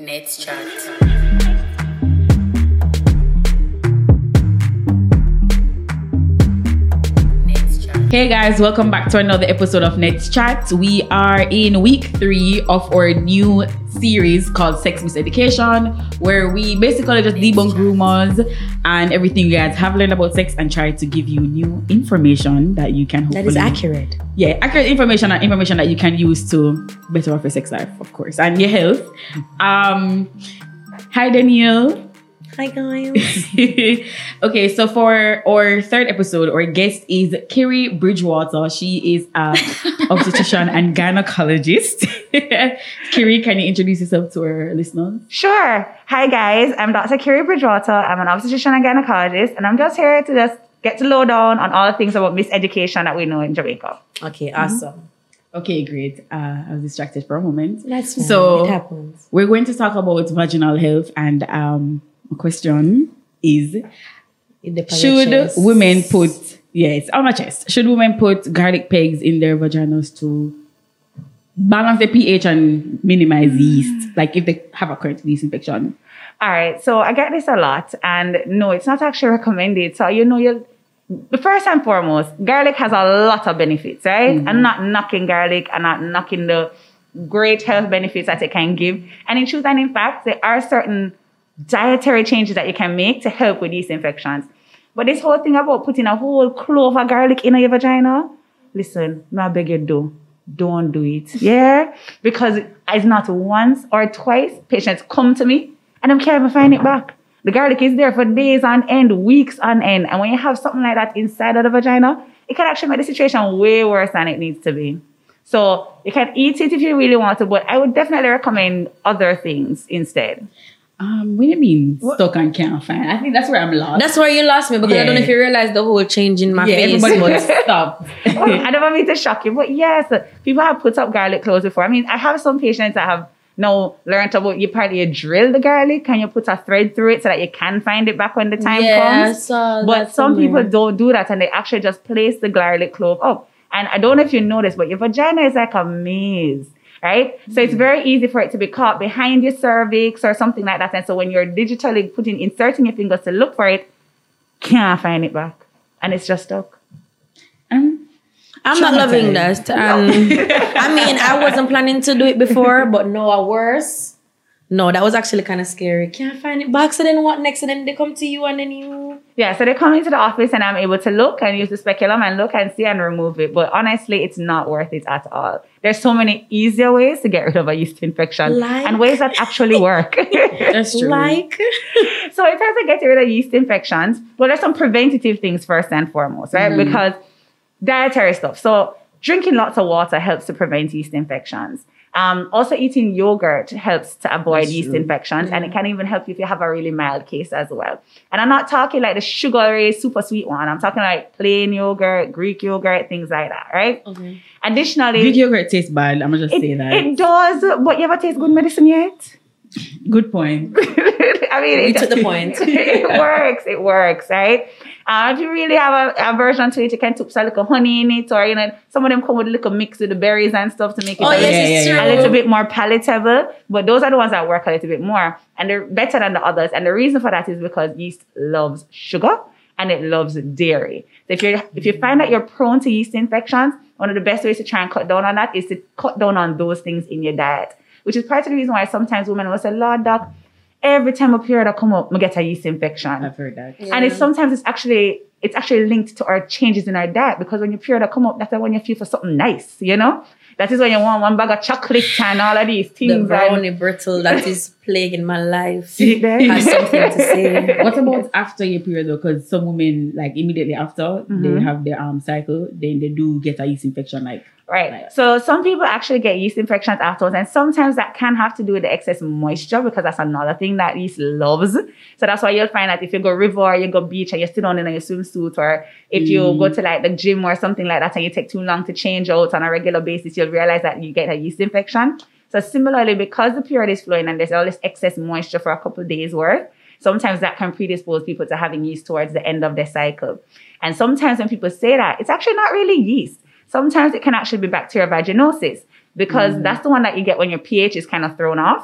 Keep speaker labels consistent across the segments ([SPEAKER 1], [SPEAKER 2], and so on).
[SPEAKER 1] Nets Chat.
[SPEAKER 2] Hey guys, welcome back to another episode of Nets Chat. We are in week three of our new series called Sex Miseducation, where we basically just debunk rumors and everything you guys have learned about sex and try to give you new information that you can hopefully
[SPEAKER 3] That is accurate.
[SPEAKER 2] yeah, accurate information and information that you can use to better off your sex life, of course, and your health. Um, hi Danielle.
[SPEAKER 3] Hi guys.
[SPEAKER 2] okay, so for our third episode, our guest is Kiri Bridgewater. She is a obstetrician and gynecologist. Kiri, can you introduce yourself to our listeners?
[SPEAKER 4] Sure. Hi, guys. I'm Dr. Kiri Bridgewater. I'm an obstetrician and gynecologist, and I'm just here to just get to low down on all the things about miseducation that we know in Jamaica.
[SPEAKER 3] Okay, awesome.
[SPEAKER 2] Okay, great. Uh, I was distracted for a moment.
[SPEAKER 3] That's fine.
[SPEAKER 2] So-
[SPEAKER 3] it happens.
[SPEAKER 2] We're going to talk about vaginal health, and um, question is Should
[SPEAKER 3] chest.
[SPEAKER 2] women put yes on my chest? Should women put garlic pegs in their vaginas to balance the pH and minimize yeast? Mm. Like if they have a current yeast infection.
[SPEAKER 4] All right. So I get this a lot, and no, it's not actually recommended. So, you know, you the first and foremost, garlic has a lot of benefits, right? Mm-hmm. I'm not knocking garlic, I'm not knocking the great health benefits that it can give. And in truth and in fact, there are certain dietary changes that you can make to help with these infections. But this whole thing about putting a whole clove of garlic in your vagina, listen, I beg you do. Don't do it. Yeah? Because it's not once or twice patients come to me and I can't even find it back. The garlic is there for days on end, weeks on end. And when you have something like that inside of the vagina, it can actually make the situation way worse than it needs to be. So you can eat it if you really want to, but I would definitely recommend other things instead.
[SPEAKER 2] Um, what do you mean stuck and can't find? I think that's where I'm lost.
[SPEAKER 3] That's where you lost me because I don't know if you realize the whole change in my
[SPEAKER 2] yeah,
[SPEAKER 3] face.
[SPEAKER 2] everybody
[SPEAKER 3] but-
[SPEAKER 2] must stop.
[SPEAKER 4] I don't want me to shock you, but yes, people have put up garlic cloves before. I mean, I have some patients that have now learned about you partly you drill the garlic and you put a thread through it so that you can find it back when the time
[SPEAKER 3] yeah, I
[SPEAKER 4] comes.
[SPEAKER 3] saw
[SPEAKER 4] But some
[SPEAKER 3] somewhere.
[SPEAKER 4] people don't do that and they actually just place the garlic clove up. And I don't know if you noticed, but your vagina is like a maze, right? So it's very easy for it to be caught behind your cervix or something like that. And so when you're digitally putting, inserting your fingers to look for it, can't find it back. And it's just stuck.
[SPEAKER 2] Um,
[SPEAKER 3] I'm not loving
[SPEAKER 2] traumatized.
[SPEAKER 3] that. Um, I mean, I wasn't planning to do it before, but no, a worse. No, that was actually kind of scary. Can't find it back. So then what next? And then they come to you and then you.
[SPEAKER 4] Yeah, so they come into the office and I'm able to look and use the speculum and look and see and remove it. But honestly, it's not worth it at all. There's so many easier ways to get rid of a yeast infection
[SPEAKER 3] Like?
[SPEAKER 4] and ways that actually work.
[SPEAKER 2] that's true.
[SPEAKER 3] Like,
[SPEAKER 4] so in terms of getting rid of yeast infections, well, there's some preventative things first and foremost, right?
[SPEAKER 2] Mhm.
[SPEAKER 4] Because dietary stuff. So drinking lots of water helps to prevent yeast infections. Um, also, eating yogurt helps to avoid
[SPEAKER 2] That's
[SPEAKER 4] yeast
[SPEAKER 2] true.
[SPEAKER 4] infections, and it can even help you if you have a really mild case as well. And I'm not talking like the sugary, super sweet one. I'm talking like plain yogurt, Greek yogurt, things like that, right?
[SPEAKER 3] okay.
[SPEAKER 4] Additionally,
[SPEAKER 2] Greek yogurt tastes bad. I'm gonna just
[SPEAKER 4] it,
[SPEAKER 2] say that.
[SPEAKER 4] it does, but you ever taste good medicine yet?
[SPEAKER 2] Good point.
[SPEAKER 4] I mean,
[SPEAKER 3] We
[SPEAKER 4] it,
[SPEAKER 3] took the point.
[SPEAKER 4] it works. It works, right? Uh, if you really have a, a version to it, you can put a little honey in it, or you know, some of them come with a little mix with the berries and stuff to make it
[SPEAKER 3] Oh
[SPEAKER 4] a,
[SPEAKER 3] yes,
[SPEAKER 2] yeah, yeah, yeah.
[SPEAKER 4] a little bit more palatable. But those are the ones that work a little bit more, and they're better than the others. And the reason for that is because yeast loves sugar and it loves dairy. So if you if you find that you're prone to yeast infections, one of the best ways to try and cut down on that is to cut down on those things in your diet, which is part of the reason why sometimes women will say, "Lord, doc, every time a period I come up, I get a yeast infection."
[SPEAKER 2] I've heard that.
[SPEAKER 4] And it's sometimes it's actually it's actually linked to our changes in our diet because when your period come up, that's when you feel for something nice, you know? That is when you want one bag of chocolate and all of these
[SPEAKER 3] the
[SPEAKER 4] things. and-
[SPEAKER 3] brownie brittle that is plaguing my life
[SPEAKER 4] See it
[SPEAKER 3] has something to say.
[SPEAKER 2] What about after your period though? Because some women like immediately after they
[SPEAKER 4] Mhm.
[SPEAKER 2] have their um cycle, then they do get a yeast infection. Like
[SPEAKER 4] Right.
[SPEAKER 2] Right.
[SPEAKER 4] So some people actually get yeast infections afterwards, and sometimes that can have to do with the excess moisture because that's another thing that yeast loves. So that's why you'll find that if you go river or you go beach and you sit down in your swimsuit, or if you
[SPEAKER 2] Mm.
[SPEAKER 4] go to like the gym or something like that and you take too long to change out on a regular basis, you'll realize that you get a yeast infection. So similarly, because the period is flowing and there's all this excess moisture for a couple of days worth, sometimes that can predispose people to having yeast towards the end of their cycle. And sometimes when people say that, it's actually not really yeast. Sometimes it can actually be bacterial vaginosis because mm. that's the one that you get when your pH is kind of thrown off.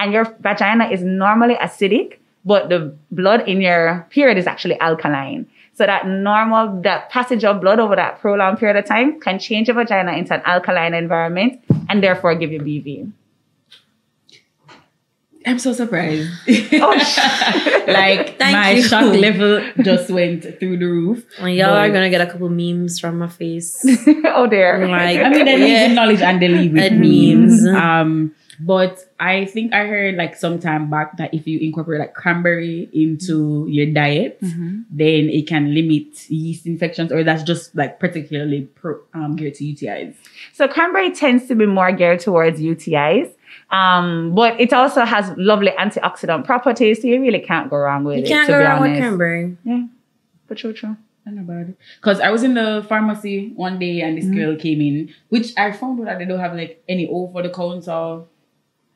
[SPEAKER 4] and your vagina is normally acidic, but the blood in your period is actually alkaline. So that normal, that passage of blood over that prolonged period of time can change your vagina into an alkaline environment and therefore give you BV.
[SPEAKER 2] I'm so surprised.
[SPEAKER 4] Oh, sh-
[SPEAKER 2] like
[SPEAKER 3] Thank
[SPEAKER 2] my
[SPEAKER 3] you.
[SPEAKER 2] shock level just went through the roof.
[SPEAKER 3] Well, y'all are gonna get a couple memes from my face.
[SPEAKER 4] oh dear.
[SPEAKER 3] Like,
[SPEAKER 2] I mean, they leave
[SPEAKER 3] yeah.
[SPEAKER 2] knowledge and they leave with
[SPEAKER 3] And
[SPEAKER 2] memes.
[SPEAKER 3] memes.
[SPEAKER 2] Um, but I think I heard like some time back that if you incorporate like cranberry into your diet, then it can limit yeast infections, or that's just like particularly pro, um, geared to UTIs.
[SPEAKER 4] So cranberry tends to be more geared towards UTIs. Um, but it also has lovely antioxidant properties, so you really can't go wrong with
[SPEAKER 3] You
[SPEAKER 4] it.
[SPEAKER 3] can't
[SPEAKER 4] to
[SPEAKER 3] go wrong with cranberry.
[SPEAKER 4] Yeah, but true, true.
[SPEAKER 2] I know about it. Because I was in the pharmacy one day and this girl came in, which I found out that they don't have like any over the counter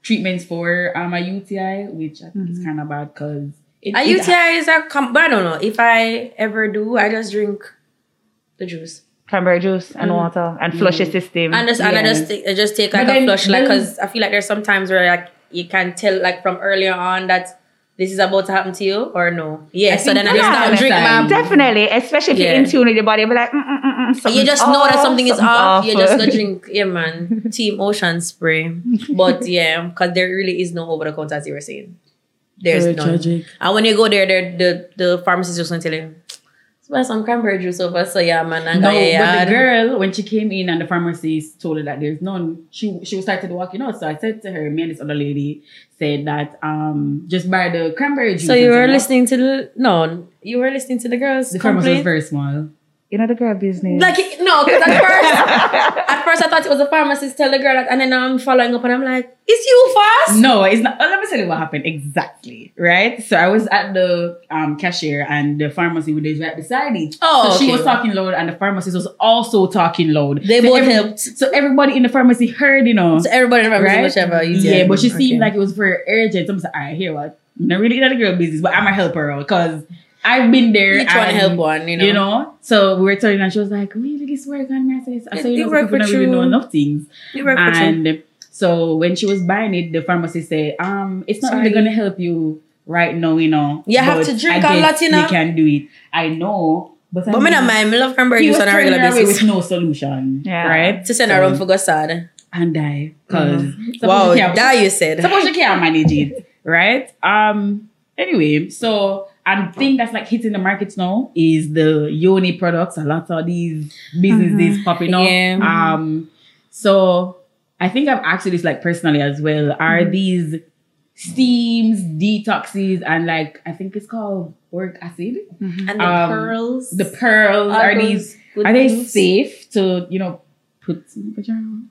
[SPEAKER 2] treatments for um, a UTI, which I think is kind of bad because it,
[SPEAKER 3] A
[SPEAKER 2] it-
[SPEAKER 3] UTI is a com- but I don't know. If I ever do, I just drink the juice.
[SPEAKER 4] Cranberry juice and water and flush your system.
[SPEAKER 3] And just and I just take, I just take like
[SPEAKER 2] But
[SPEAKER 3] a
[SPEAKER 2] then-
[SPEAKER 3] flush, like because I feel like there's some times where like you can tell like from earlier on that this is about to happen to you or no. Yeah.
[SPEAKER 2] I
[SPEAKER 3] so
[SPEAKER 2] think
[SPEAKER 3] then I just
[SPEAKER 2] yeah,
[SPEAKER 3] gotta drink
[SPEAKER 2] time.
[SPEAKER 4] Definitely, especially if
[SPEAKER 3] Yeah.
[SPEAKER 4] you're in tune with your body, you'll be like, mm, mm, mm, mm,
[SPEAKER 3] You
[SPEAKER 4] something's
[SPEAKER 3] just know that
[SPEAKER 4] off,
[SPEAKER 3] something is
[SPEAKER 4] something's
[SPEAKER 3] off. You just
[SPEAKER 4] off.
[SPEAKER 3] go drink, yeah, man. Team Ocean Spray, but yeah, because there really is no over the counter as you were saying. There's
[SPEAKER 2] Very
[SPEAKER 3] none.
[SPEAKER 2] tragic.
[SPEAKER 3] And when you go there, there the the pharmacist just gonna tell you, buy some cranberry juice over. So yeah, man. And
[SPEAKER 2] No,
[SPEAKER 3] yeah,
[SPEAKER 2] but the girl, when she came in and the pharmacist told her that there's none, she she was started walking out. So I said to her, me and this other lady said that um just buy the cranberry juice.
[SPEAKER 3] So you were listening to the no, you were listening to the girls.
[SPEAKER 2] The pharmacist was very small.
[SPEAKER 4] You know the girl business.
[SPEAKER 3] Like no, because at first, at first I thought it was a pharmacist tell the girl that, and then I'm following up and I'm like, "It's you fast."
[SPEAKER 2] No, it's not. let me tell you what happened exactly. Right. So I was at the um, cashier and the pharmacy was right beside it.
[SPEAKER 3] Oh,
[SPEAKER 2] so she was talking loud and the pharmacist was also talking loud.
[SPEAKER 3] They
[SPEAKER 2] so
[SPEAKER 3] both
[SPEAKER 2] every-
[SPEAKER 3] helped.
[SPEAKER 2] So everybody in the pharmacy heard, you know.
[SPEAKER 3] So everybody in the pharmacy
[SPEAKER 2] right?
[SPEAKER 3] must have.
[SPEAKER 2] Yeah, but she
[SPEAKER 3] Okay.
[SPEAKER 2] seemed like it was very urgent. So I'm like, I hear what. I'm not really in the girl business, but I'm a helper because I've been there.
[SPEAKER 3] Each one
[SPEAKER 2] and,
[SPEAKER 3] help one, you know.
[SPEAKER 2] You know, so we were telling, and she was like, "We "Really, this work on me?" I said, "I
[SPEAKER 3] It-
[SPEAKER 2] said, you know,
[SPEAKER 3] work
[SPEAKER 2] people
[SPEAKER 3] with
[SPEAKER 2] don't really know
[SPEAKER 3] you.
[SPEAKER 2] enough things."
[SPEAKER 3] You work with you.
[SPEAKER 2] And so when she was buying it, the pharmacist said, "Um, it's not really gonna help you right now, you know.
[SPEAKER 3] You have to drink
[SPEAKER 2] I
[SPEAKER 3] a
[SPEAKER 2] guess
[SPEAKER 3] lot, you know?
[SPEAKER 2] You can do it. I know, but I
[SPEAKER 3] But me
[SPEAKER 2] mean,
[SPEAKER 3] not mind. Me love cranberry
[SPEAKER 2] He
[SPEAKER 3] juice
[SPEAKER 2] was
[SPEAKER 3] on a
[SPEAKER 2] turning
[SPEAKER 3] regular
[SPEAKER 2] her away
[SPEAKER 3] basis.
[SPEAKER 2] with no solution,
[SPEAKER 4] Yeah.
[SPEAKER 2] right?
[SPEAKER 3] To send her
[SPEAKER 2] So-
[SPEAKER 3] around for Gossard.
[SPEAKER 2] and die because
[SPEAKER 3] Wow, that you said.
[SPEAKER 2] suppose you can't manage it, right? Um. Anyway, so I thing that's like hitting the markets now is the yoni products. A lot of these businesses popping up.
[SPEAKER 3] Yeah.
[SPEAKER 2] Um. So I think I've asked you this like personally as well. Are these steams, detoxes, and like I think it's called boric acid?
[SPEAKER 3] And the
[SPEAKER 2] Um,
[SPEAKER 3] pearls.
[SPEAKER 2] The pearls
[SPEAKER 3] Are
[SPEAKER 2] are, these?
[SPEAKER 3] good
[SPEAKER 2] Are they safe to you know put in the vagina?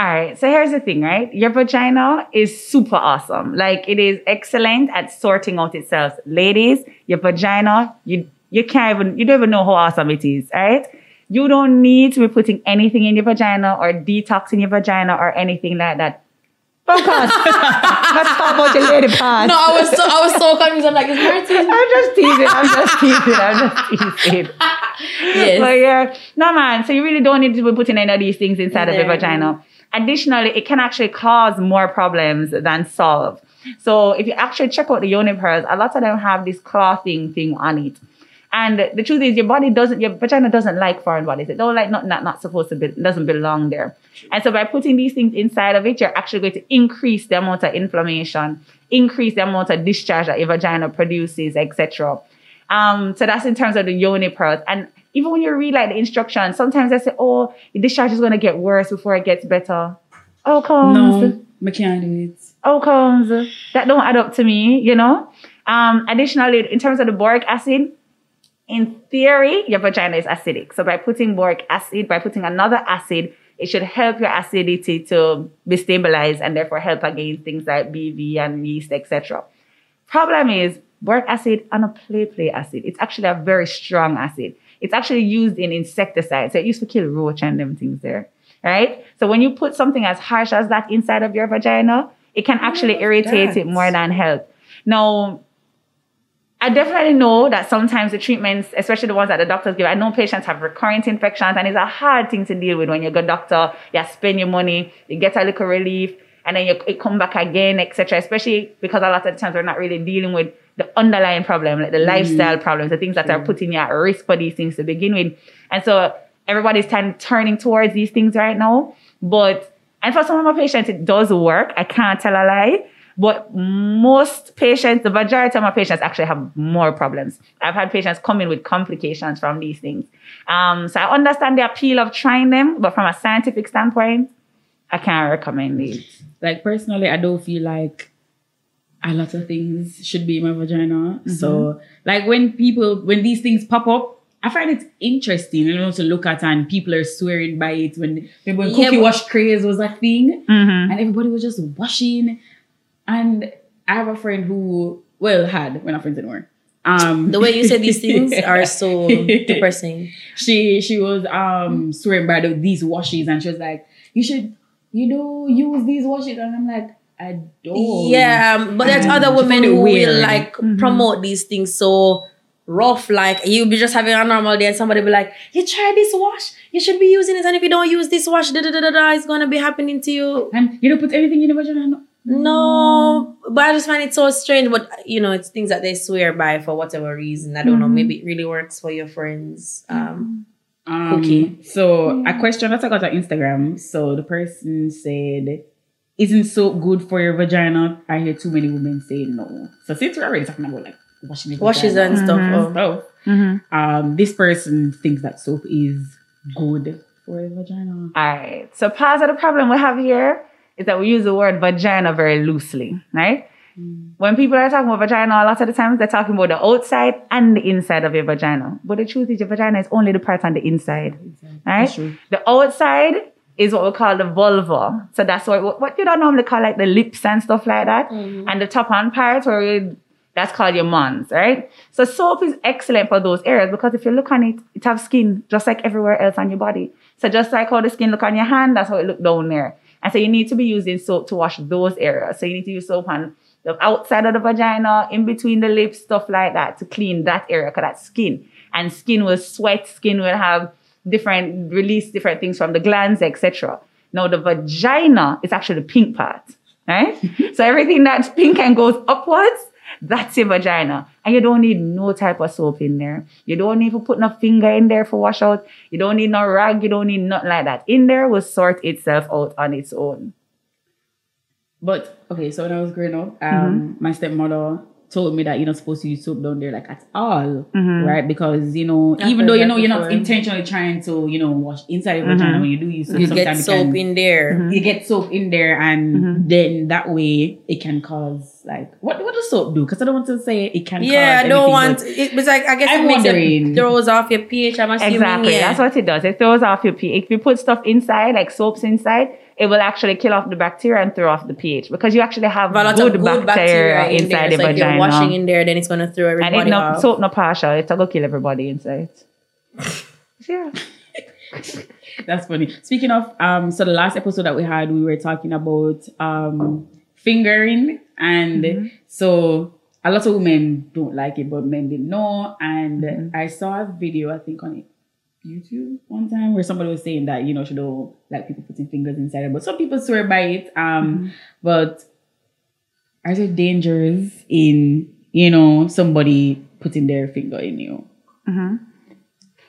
[SPEAKER 4] All right. So here's the thing, right? Your vagina is super awesome. Like it is excellent at sorting out itself. Ladies, your vagina, you you can't even you don't even know how awesome it is, all right? You don't need to be putting anything in your vagina or detoxing your vagina or anything like that. Focus. Let's talk about your lady
[SPEAKER 3] no, I was so I was so confused. I'm like, is Martin?
[SPEAKER 4] I'm just teasing. I'm just teasing. I'm just teasing.
[SPEAKER 3] yes.
[SPEAKER 4] But yeah, no man. So you really don't need to be putting any of these things inside of your vagina. Additionally, it can actually cause more problems than solve. So if you actually check out the yoni pearls, a lot of them have this clothing thing on it. And the truth is, your body doesn't, your vagina doesn't like foreign bodies. It don't like nothing that not supposed to be, doesn't belong there. And so by putting these things inside of it, you're actually going to increase the amount of inflammation, increase the amount of discharge that your vagina produces, etc. Um, so that's in terms of the yoni pearls. And even when you read like the instructions, sometimes I say, "Oh, your discharge is going to get worse before it gets better." Oh, comes,
[SPEAKER 2] No, I can't do it.
[SPEAKER 4] oh, comes. That don't add up to me, you know. Um, additionally, in terms of the boric acid, in theory, your vagina is acidic. So by putting boric acid, by putting another acid, it should help your acidity to be stabilized and therefore help against things like BV and yeast, etc. Problem is boric acid and a play play acid. It's actually a very strong acid. It's actually used in insecticides. So it used to kill roach and them things there. Right? So when you put something as harsh as that inside of your vagina, it can oh, actually
[SPEAKER 2] love
[SPEAKER 4] irritate it more than help. Now, I definitely know that sometimes the treatments, especially the ones that the doctors give, I know patients have recurrent infections and it's a hard thing to deal with when you go doctor, you spend your money, you get a little relief. and then you, it come back again, etc. Especially because a lot of the times we're not really dealing with the underlying problem, like the lifestyle problems, the things that are putting you at risk for these things to begin with. And so everybody's turn, turning towards these things right now. But and for some of my patients, it does work. I can't tell a lie. But most patients, the majority of my patients actually have more problems. I've had patients come in with complications from these things. Um, so I understand the appeal of trying them, but from a scientific standpoint, I can't recommend it.
[SPEAKER 2] Like personally, I don't feel like a lot of things should be in my vagina. So like when people when these things pop up, I find it interesting, you know, to look at and people are swearing by it when remember when
[SPEAKER 3] Yeah,
[SPEAKER 2] cookie wash craze was a thing
[SPEAKER 4] Mm-hmm.
[SPEAKER 2] and everybody was just washing. And I have a friend who well had we're not friends anymore. Um
[SPEAKER 3] The way you say these things are so depressing.
[SPEAKER 2] she she was um swearing by the, these washes and she was like, You should you know use these washes and I'm like, I don't
[SPEAKER 3] Yeah, um, but there's
[SPEAKER 2] And
[SPEAKER 3] other women who will
[SPEAKER 2] weird.
[SPEAKER 3] like promote these things so rough. Like you'll be just having a normal day and somebody be like, "You try this wash. You should be using it, and if you don't use this wash, da da da da da, it's gonna be happening to you."
[SPEAKER 2] And you don't put anything in the vagina. No.
[SPEAKER 3] But I just find it so strange. But you know, it's things that they swear by for whatever reason. I don't know. Maybe it really works for your friends. Um,
[SPEAKER 2] Um,
[SPEAKER 3] Cookie.
[SPEAKER 2] So a question that I got on Instagram. So the person said, "Isn't soap good for your vagina?" I hear too many women say no. So since we're already talking about like washing your
[SPEAKER 3] washes
[SPEAKER 2] vagina
[SPEAKER 3] and stuff. Oh.
[SPEAKER 2] stuff, um, this person thinks that soap is good for your vagina.
[SPEAKER 4] All right. So part of the problem we have here is that we use the word vagina very loosely, right? When people are talking about vagina, a lot of the times they're talking about the outside and the inside of your vagina. But the truth is, your vagina is only the part on the inside, right? The outside is what we call the vulva. So that's what what you don't normally call like the lips and stuff like that. Mm-hmm. And the top on part where you, that's called your mons, right? So soap is excellent for those areas because if you look on it, it have skin just like everywhere else on your body. So just like how the skin look on your hand, that's how it look down there. And so you need to be using soap to wash those areas. So you need to use soap on the outside of the vagina, in between the lips, stuff like that, to clean that area because that's skin. And skin will sweat, skin will have different release different things from the glands, etc. Now the vagina is actually the pink part, right? so everything that's pink and goes upwards, that's your vagina. And you don't need no type of soap in there. You don't need to put no finger in there for wash out. You don't need no rag. You don't need nothing like that. In there will sort itself out on its own.
[SPEAKER 2] But okay, so when I was growing up, um, my stepmother told me that you're not supposed to use soap down there like at all, mm-hmm. right? Because you know,
[SPEAKER 3] I've
[SPEAKER 2] even though you
[SPEAKER 3] that
[SPEAKER 2] know you're not intentionally trying to, you know, wash inside your mm-hmm. vagina when you do use soap,
[SPEAKER 3] You get
[SPEAKER 2] sometimes it
[SPEAKER 3] soap
[SPEAKER 2] can-
[SPEAKER 3] in there.
[SPEAKER 2] You mm-hmm. get soap in there, and then that way it can cause like what? What does soap do? Because I don't want to say it can.
[SPEAKER 3] Yeah,
[SPEAKER 2] cause
[SPEAKER 3] I don't
[SPEAKER 2] anything,
[SPEAKER 3] want it. It's like I guess
[SPEAKER 2] I'm
[SPEAKER 3] it makes
[SPEAKER 2] wondering.
[SPEAKER 3] it throws off your pH. I'm assuming.
[SPEAKER 4] Exactly.
[SPEAKER 3] Yeah.
[SPEAKER 4] That's what it does. It throws off your pH. If you put stuff inside, like soaps inside, it will actually kill off the bacteria and throw off the pH because you actually have
[SPEAKER 3] Have
[SPEAKER 4] good,
[SPEAKER 3] of good
[SPEAKER 4] bacteria,
[SPEAKER 3] bacteria in
[SPEAKER 4] inside
[SPEAKER 3] there.
[SPEAKER 4] the
[SPEAKER 3] So if
[SPEAKER 4] vagina.
[SPEAKER 3] you're washing in there, then it's gonna throw
[SPEAKER 4] and
[SPEAKER 3] everybody
[SPEAKER 4] it no,
[SPEAKER 3] off.
[SPEAKER 4] soap no partial. It's gonna kill everybody inside. yeah.
[SPEAKER 2] That's funny. Speaking of, um, so the last episode that we had, we were talking about um fingering, and so a lot of women don't like it, but men didn't know. And I saw a video, I think on YouTube one time, where somebody was saying that you know she don't like people putting fingers inside it, but some people swear by it. Um, but are there dangers in you know somebody putting their finger in you?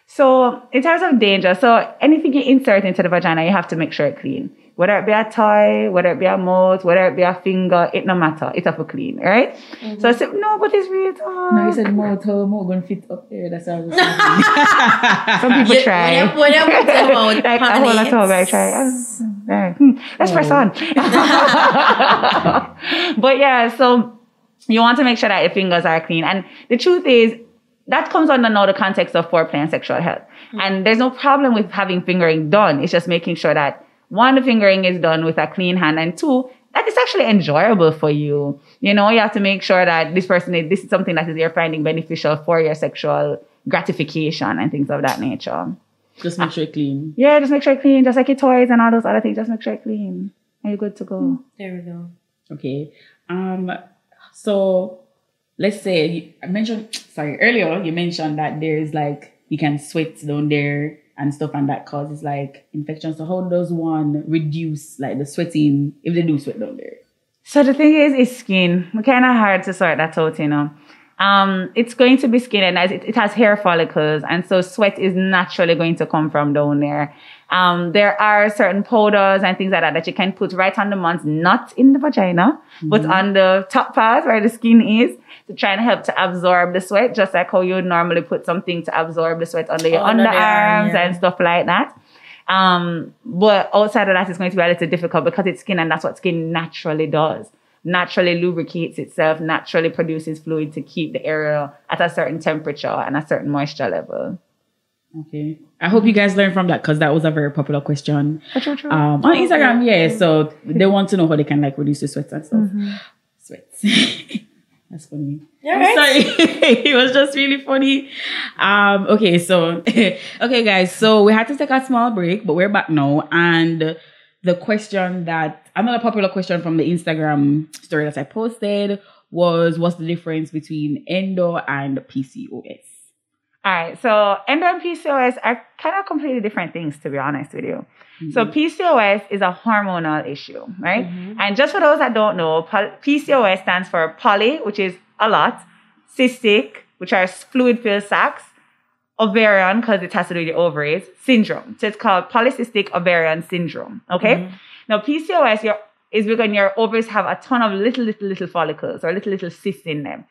[SPEAKER 4] So in terms of danger, so anything you insert into the vagina, you have to make sure it's clean. Whether it be a toy, whether it be a mouth, whether it be a finger, it no matter. It have to clean, right? So I said, no, but it's real tough.
[SPEAKER 2] No, you said mouth, how mouth gonna fit up there. That's how I was thinking.
[SPEAKER 4] Some people
[SPEAKER 3] Yeah,
[SPEAKER 4] try.
[SPEAKER 3] When you, when you put them out,
[SPEAKER 4] like a whole lot of I try. Oh. Hmm, Let's press on. but yeah, so you want to make sure that your fingers are clean. And the truth is, that comes under now the context of foreplay and sexual health. And there's no problem with having fingering done. It's just making sure that one, the fingering is done with a clean hand, and two, that it's actually enjoyable for you. You know, you have to make sure that this person is, this is something that is you're finding beneficial for your sexual gratification and things of that nature.
[SPEAKER 2] Just make sure it clean.
[SPEAKER 4] Yeah, just make sure it clean, just like your toys and all those other things. Just make sure it clean, Are you're good to go.
[SPEAKER 3] There we go.
[SPEAKER 2] Okay. Um. So let's say you, I mentioned. Sorry, earlier you mentioned that there's like you can sweat down there and stuff, and that causes like infections. So how does one reduce like the sweating if they do sweat down there?
[SPEAKER 4] So the thing is, it's skin. Kind of hard to sort that out, you know. Um, it's going to be skin, and as it, it has hair follicles, and so sweat is naturally going to come from down there. Um, there are certain powders and things like that that you can put right on the mons, not in the vagina, but on the top part where the skin is, to try and help to absorb the sweat, just like how you would normally put something to absorb the sweat under your
[SPEAKER 3] Oh, under the arm,
[SPEAKER 4] underarms
[SPEAKER 3] yeah.
[SPEAKER 4] and stuff like that. Um, but outside of that, it's going to be a little difficult because it's skin, and that's what skin naturally does. Naturally lubricates itself, naturally produces fluid to keep the area at a certain temperature and a certain moisture level.
[SPEAKER 2] Okay. I hope you guys learned from that because that was a very popular question um, on Instagram. Yeah, so they want to know how they can like reduce the sweats and stuff. Sweats. That's funny.
[SPEAKER 3] Yeah,
[SPEAKER 2] I'm
[SPEAKER 3] right?
[SPEAKER 2] sorry. it was just really funny. Um, okay, so okay, guys. So we had to take a small break, but we're back now. And the question that another popular question from the Instagram story that I posted was, "What's the difference between endo and PCOS?"
[SPEAKER 4] All right, so endo and PCOS are kind of completely different things, to be honest with you. So mm-hmm. PCOS is a hormonal issue, right? Mm-hmm. And just for those that don't know, PCOS stands for poly, which is a lot, cystic, which are fluid-filled sacs, ovarian, because it has to do with the ovaries, syndrome. So it's called polycystic ovarian syndrome. Okay. Mm-hmm. Now PCOS your, is when your ovaries have a ton of little, little, little follicles or little, little cysts in them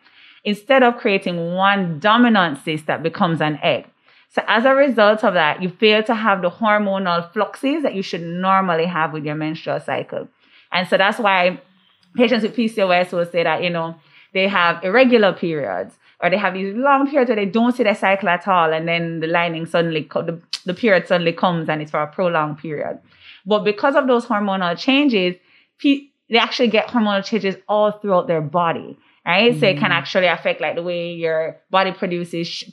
[SPEAKER 4] instead of creating one dominant cyst that becomes an egg. So as a result of that, you fail to have the hormonal fluxes that you should normally have with your menstrual cycle. And so that's why patients with PCOS will say that, you know, they have irregular periods or they have these long periods where they don't see their cycle at all. And then the lining suddenly, co- the, the period suddenly comes and it's for a prolonged period. But because of those hormonal changes, they actually get hormonal changes all throughout their body, right? So it can actually affect like the way your body produces, sh-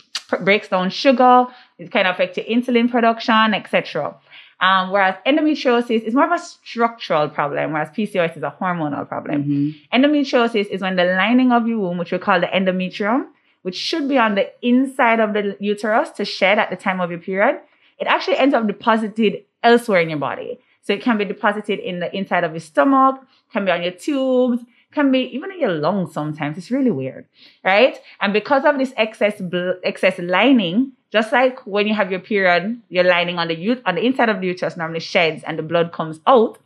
[SPEAKER 4] breaks down sugar. It can affect your insulin production, etc. Um, whereas endometriosis is more of a structural problem, whereas PCOS is a hormonal problem. Endometriosis is when the lining of your womb, which we call the endometrium, which should be on the inside of the uterus to shed at the time of your period, it actually ends up deposited elsewhere in your body. So it can be deposited in the inside of your stomach, can be on your tubes, can be even in your lungs sometimes. It's really weird, right? And because of this excess bl- excess lining, just like when you have your period, your lining on the ut- on the inside of the uterus normally sheds and the blood comes out.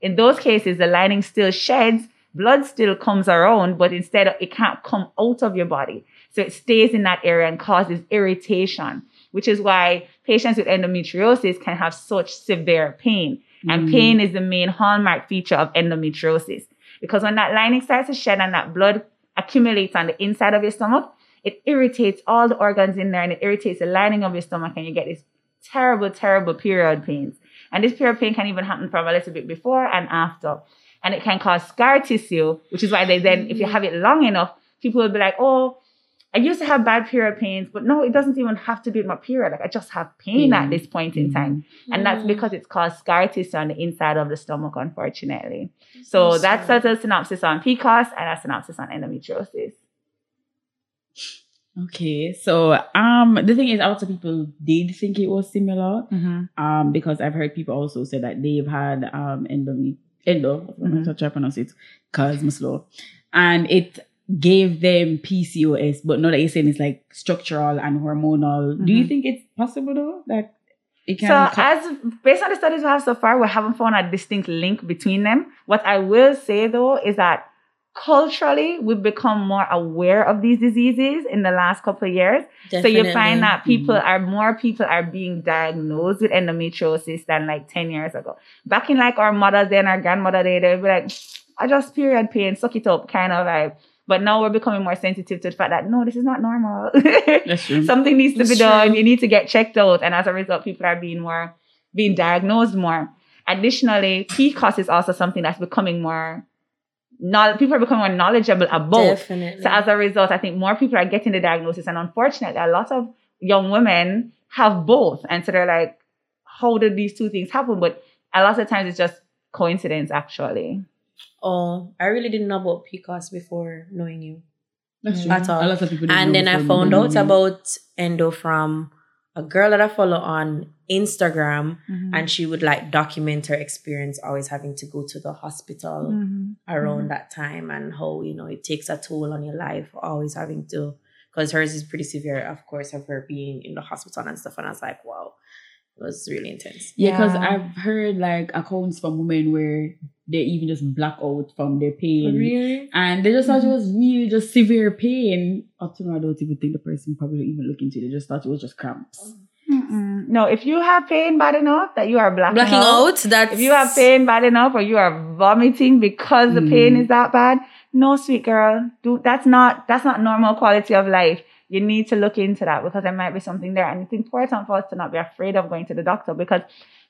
[SPEAKER 4] In those cases, the lining still sheds, blood still comes around, but instead it can't come out of your body. So it stays in that area and causes irritation, which is why patients with endometriosis can have such severe pain. And mm. pain is the main hallmark feature of endometriosis. Because when that lining starts to shed and that blood accumulates on the inside of your stomach, it irritates all the organs in there and it irritates the lining of your stomach and you get this terrible, terrible period pains. And this period pain can even happen from a little bit before and after. And it can cause scar tissue, which is why they then, if you mm. have it long enough, people will be like, oh, I used to have bad period pains, but no, it doesn't even have to with my period. Like I just have pain at this point in time. And that's because it's caused scar tissue on the inside of the stomach, unfortunately. So that's such a synopsis on PCOS and a synopsis on endometriosis.
[SPEAKER 2] Okay, so um, the thing is, a lot of people did think it was similar.
[SPEAKER 4] Mm-hmm.
[SPEAKER 2] um, because I've heard people also say that they've had um endo, endo, I'm not sure I pronounce it, cause slow, and it gave them PCOS. But now that you're saying it's like structural and hormonal, do you
[SPEAKER 4] Mhm.
[SPEAKER 2] think it's possible though that it can?
[SPEAKER 4] So,
[SPEAKER 2] co-
[SPEAKER 4] as based on the studies we have so far, we haven't found a distinct link between them. What I will say though is that culturally, we've become more aware of these diseases in the last couple of years. So you find that people are more people are being diagnosed with endometriosis than like 10 years ago. Back in like our mother's day and our grandmother day, they'd be like, I just period pain, suck it up, kind of like. But now we're becoming more sensitive to the fact that no, this is not normal.
[SPEAKER 2] That's true.
[SPEAKER 4] Something needs to
[SPEAKER 3] It's
[SPEAKER 4] be done.
[SPEAKER 3] true.
[SPEAKER 4] You need to get checked out. And as a result, people are being more being diagnosed more. Additionally, PCOS is also something that's becoming more knowledge, people are becoming more knowledgeable about.
[SPEAKER 3] Definitely.
[SPEAKER 4] So as a result, I think more people are getting the diagnosis. And unfortunately, a lot of young women have both. And so they're like, how did these two things happen? But a lot of times it's just coincidence, actually.
[SPEAKER 3] Oh, I really didn't know about PCOS before knowing you.
[SPEAKER 2] That's true.
[SPEAKER 3] At all.
[SPEAKER 2] A lot of people.
[SPEAKER 3] And then I found out
[SPEAKER 2] you.
[SPEAKER 3] about endo from a girl that I follow on Instagram,
[SPEAKER 4] Mhm.
[SPEAKER 3] and she would like document her experience always having to go to the hospital
[SPEAKER 4] Mhm.
[SPEAKER 3] around that time and how you know it takes a toll on your life always having to because hers is pretty severe of course of her being in the hospital and stuff and i was like wow it was really intense
[SPEAKER 2] Yeah, because
[SPEAKER 4] Yeah.
[SPEAKER 2] I've heard like accounts from women where they even just black out from their pain.
[SPEAKER 3] really
[SPEAKER 2] And they just thought it was really just severe pain. Up to now, I don't even think the person probably even looked into it. They just thought it was just cramps.
[SPEAKER 4] Mm-mm. No, if you have pain bad enough that you are blacking,
[SPEAKER 3] blacking out that
[SPEAKER 4] if you have pain bad enough or you are vomiting because the pain
[SPEAKER 2] Mm.
[SPEAKER 4] is that bad, no, sweet girl, do that's not that's not normal quality of life. You need to look into that because there might be something there, and it's important for us to not be afraid of going to the doctor because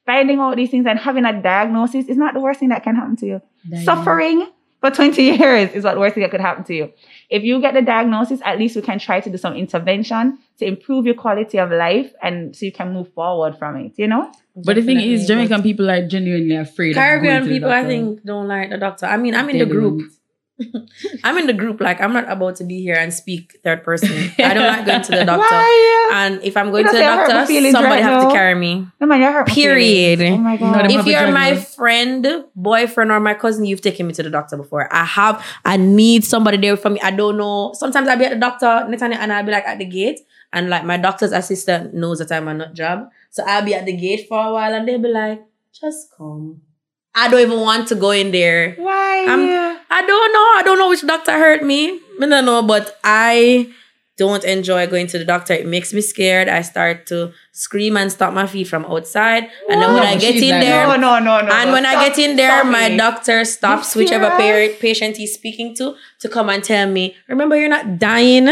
[SPEAKER 4] finding out these things and having a diagnosis is not the worst thing that can happen to you. Suffering for 20 years is what the worst thing that could happen to you. If you get the diagnosis, at least we can try to do some intervention to improve your quality of life and so you can move forward from it, you know?
[SPEAKER 2] But the thing is,
[SPEAKER 3] Definitely,
[SPEAKER 2] Jamaican people are genuinely afraid. of going
[SPEAKER 3] caribbean
[SPEAKER 2] to the
[SPEAKER 3] people i think don't like the doctor i mean i'm in
[SPEAKER 2] They're
[SPEAKER 3] the group
[SPEAKER 2] ones.
[SPEAKER 3] i'm in the group like i'm not about to be here and speak third person i don't like going to the doctor
[SPEAKER 4] Why?
[SPEAKER 3] and if i'm going
[SPEAKER 4] You
[SPEAKER 3] to the
[SPEAKER 4] say I hurt
[SPEAKER 3] doctor somebody
[SPEAKER 4] right
[SPEAKER 3] have
[SPEAKER 4] now.
[SPEAKER 3] to carry me
[SPEAKER 4] No man, you're hurt.
[SPEAKER 3] Period.
[SPEAKER 4] Oh my god.
[SPEAKER 2] them
[SPEAKER 3] if you're my
[SPEAKER 2] judgment.
[SPEAKER 3] friend, boyfriend, or my cousin, you've taken me to the doctor before. I have, I need somebody there for me. I don't know. Sometimes I'll be at the doctor, Nathaniel, and I'll be like at the gate, and like my doctor's assistant knows that I'm a nut job. So I'll be at the gate for a while, and they'll be like, just come. I don't even want to go in there.
[SPEAKER 4] Why?
[SPEAKER 3] I'm- I don't know. I don't know which doctor hurt me. I don't know, but I don't enjoy going to the doctor. It makes me scared. I start to scream and stop my feet from outside. And then when I get
[SPEAKER 2] She's
[SPEAKER 3] in
[SPEAKER 2] like-
[SPEAKER 3] there,
[SPEAKER 4] no, no, no, no.
[SPEAKER 3] and when I get in there, my doctor stops whichever pa- patient he's speaking to to come and tell me, remember, you're not dying,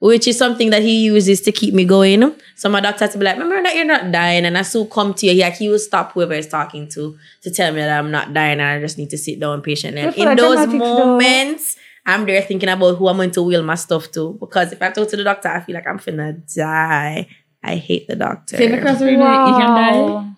[SPEAKER 3] which is something that he uses to keep me going. So my doctor has to be like, remember that you're not dying. And I still come to you. He, like, he will stop whoever is talking to to tell me that I'm not dying and I just need to sit down patiently. And
[SPEAKER 4] Good for
[SPEAKER 3] in those
[SPEAKER 4] dramatics, though.
[SPEAKER 3] moments, I'm there thinking about who I'm going to wheel my stuff to. Because if I talk to the doctor, I feel like I'm finna die. I hate the doctor.
[SPEAKER 2] Same across the room, you can die.